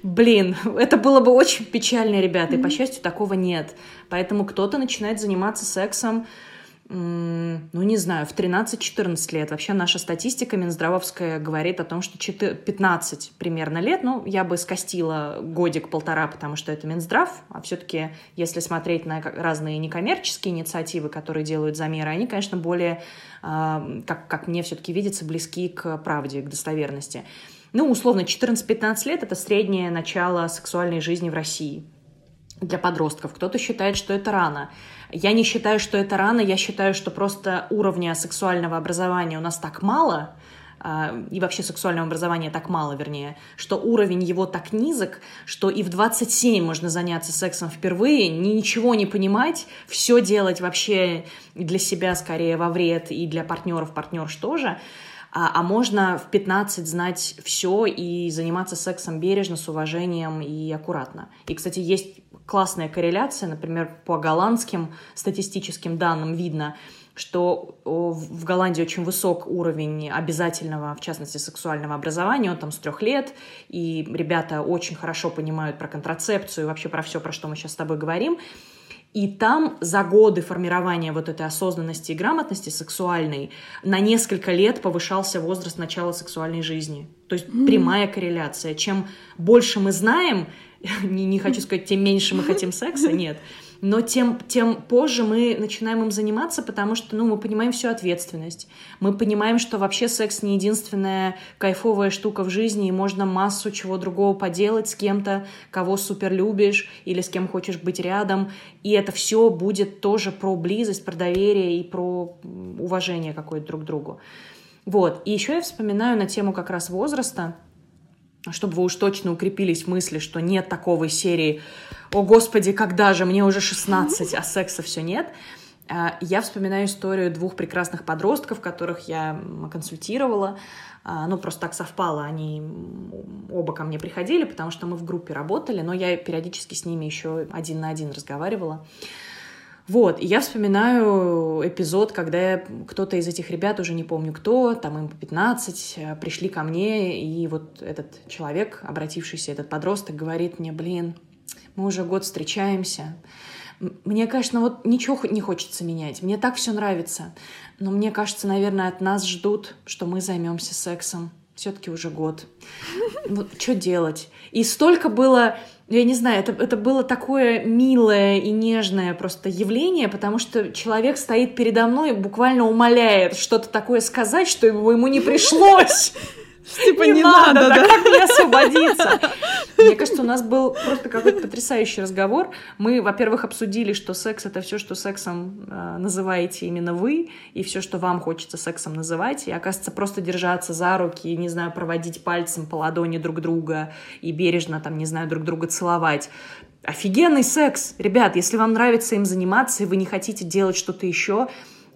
Блин, это было бы очень печально, ребята, и по счастью такого нет. Поэтому кто-то начинает заниматься сексом ну, не знаю, в 13-14 лет. Вообще наша статистика Минздравовская говорит о том, что 15 примерно лет, ну, я бы скостила годик-полтора, потому что это Минздрав, а все-таки, если смотреть на разные некоммерческие инициативы, которые делают замеры, они, конечно, более, а, как, как мне все-таки видится, близки к правде, к достоверности. Ну, условно, 14-15 лет — это среднее начало сексуальной жизни в России для подростков. Кто-то считает, что это рано. Я не считаю, что это рано, я считаю, что просто уровня сексуального образования у нас так мало, а, и вообще сексуального образования так мало, вернее, что уровень его так низок, что и в 27 можно заняться сексом впервые, ничего не понимать, все делать вообще для себя скорее во вред и для партнеров партнерш тоже. А, а можно в 15 знать все и заниматься сексом бережно, с уважением и аккуратно. И, кстати, есть классная корреляция, например, по голландским статистическим данным видно, что в Голландии очень высок уровень обязательного, в частности, сексуального образования, он там с трех лет, и ребята очень хорошо понимают про контрацепцию и вообще про все, про что мы сейчас с тобой говорим. И там за годы формирования вот этой осознанности и грамотности сексуальной на несколько лет повышался возраст начала сексуальной жизни. То есть mm-hmm. прямая корреляция. Чем больше мы знаем, не, не хочу сказать, тем меньше мы хотим секса, нет. Но тем, тем позже мы начинаем им заниматься, потому что ну, мы понимаем всю ответственность. Мы понимаем, что вообще секс не единственная кайфовая штука в жизни, и можно массу чего другого поделать с кем-то, кого супер любишь или с кем хочешь быть рядом. И это все будет тоже про близость, про доверие и про уважение какое-то друг к другу. Вот. И еще я вспоминаю на тему как раз возраста, чтобы вы уж точно укрепились в мысли, что нет такого серии «О, Господи, когда же? Мне уже 16, а секса все нет». А, я вспоминаю историю двух прекрасных подростков, которых я консультировала. А, ну, просто так совпало, они оба ко мне приходили, потому что мы в группе работали, но я периодически с ними еще один на один разговаривала. Вот, и я вспоминаю эпизод, когда кто-то из этих ребят, уже не помню кто, там им по 15, э, пришли ко мне, и вот этот человек, обратившийся, этот подросток, говорит мне, блин, мы уже год встречаемся, мне, конечно, вот ничего не хочется менять, мне так все нравится, но мне кажется, наверное, от нас ждут, что мы займемся сексом. Все-таки уже год. Вот что делать? И столько было, я не знаю, это, это было такое милое и нежное просто явление, потому что человек стоит передо мной и буквально умоляет что-то такое сказать, что ему, ему не пришлось. Типа не, не надо, да? Как мне освободиться? Мне кажется, у нас был просто какой-то потрясающий разговор. Мы, во-первых, обсудили, что секс — это все, что сексом э, называете именно вы, и все, что вам хочется сексом называть. И, оказывается, просто держаться за руки, не знаю, проводить пальцем по ладони друг друга и бережно, там, не знаю, друг друга целовать. Офигенный секс! Ребят, если вам нравится им заниматься, и вы не хотите делать что-то еще,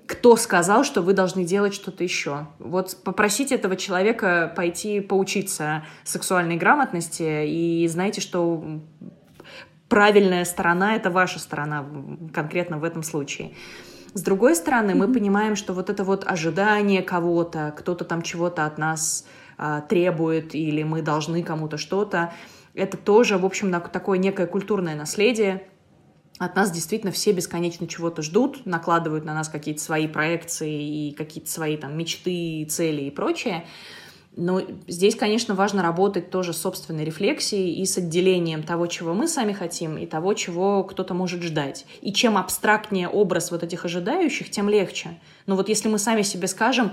кто сказал, что вы должны делать что-то еще. Вот попросите этого человека пойти поучиться сексуальной грамотности и знаете, что правильная сторона — это ваша сторона конкретно в этом случае. С другой стороны, mm-hmm. мы понимаем, что вот это вот ожидание кого-то, кто-то там чего-то от нас а, требует, или мы должны кому-то что-то, это тоже, в общем, такое некое культурное наследие, от нас действительно все бесконечно чего-то ждут, накладывают на нас какие-то свои проекции и какие-то свои там мечты, цели и прочее. Но здесь, конечно, важно работать тоже с собственной рефлексией и с отделением того, чего мы сами хотим, и того, чего кто-то может ждать. И чем абстрактнее образ вот этих ожидающих, тем легче. Но вот если мы сами себе скажем,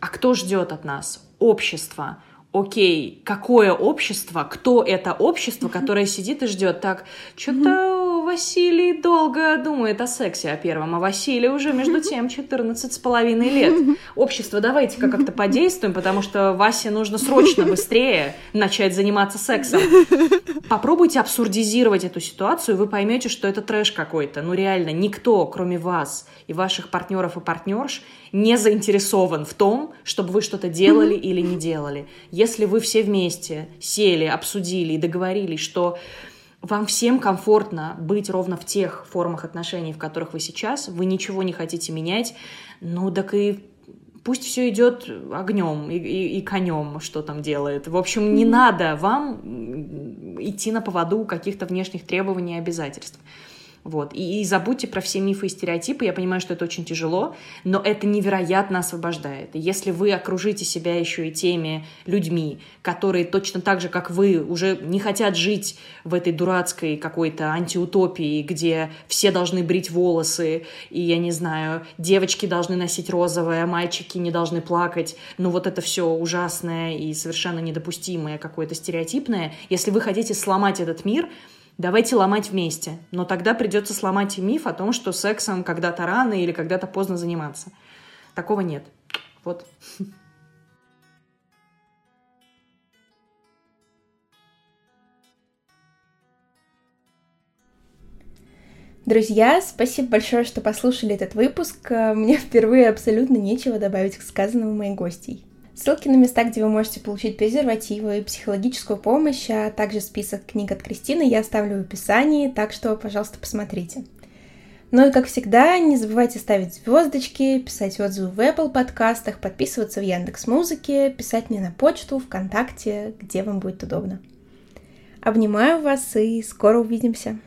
а кто ждет от нас? Общество окей, какое общество, кто это общество, которое сидит и ждет. Так, что-то Василий долго думает о сексе о первом, а Василий уже между тем 14 с половиной лет. Общество, давайте-ка как-то подействуем, потому что Васе нужно срочно быстрее начать заниматься сексом. Попробуйте абсурдизировать эту ситуацию, и вы поймете, что это трэш какой-то. Ну реально, никто, кроме вас и ваших партнеров и партнерш, не заинтересован в том, чтобы вы что-то делали или не делали. Если вы все вместе сели, обсудили и договорились, что вам всем комфортно быть ровно в тех формах отношений, в которых вы сейчас, вы ничего не хотите менять, ну так и пусть все идет огнем и, и, и конем, что там делает. В общем, не надо вам идти на поводу каких-то внешних требований и обязательств. Вот. И, и забудьте про все мифы и стереотипы. Я понимаю, что это очень тяжело, но это невероятно освобождает. И если вы окружите себя еще и теми людьми, которые точно так же, как вы, уже не хотят жить в этой дурацкой какой-то антиутопии, где все должны брить волосы, и, я не знаю, девочки должны носить розовое, мальчики не должны плакать, ну вот это все ужасное и совершенно недопустимое, какое-то стереотипное. Если вы хотите сломать этот мир, Давайте ломать вместе. Но тогда придется сломать и миф о том, что сексом когда-то рано или когда-то поздно заниматься. Такого нет. Вот. Друзья, спасибо большое, что послушали этот выпуск. Мне впервые абсолютно нечего добавить к сказанному моей гостей. Ссылки на места, где вы можете получить презервативы и психологическую помощь, а также список книг от Кристины я оставлю в описании, так что, пожалуйста, посмотрите. Ну и, как всегда, не забывайте ставить звездочки, писать отзывы в Apple подкастах, подписываться в Яндекс Музыке, писать мне на почту, ВКонтакте, где вам будет удобно. Обнимаю вас и скоро увидимся.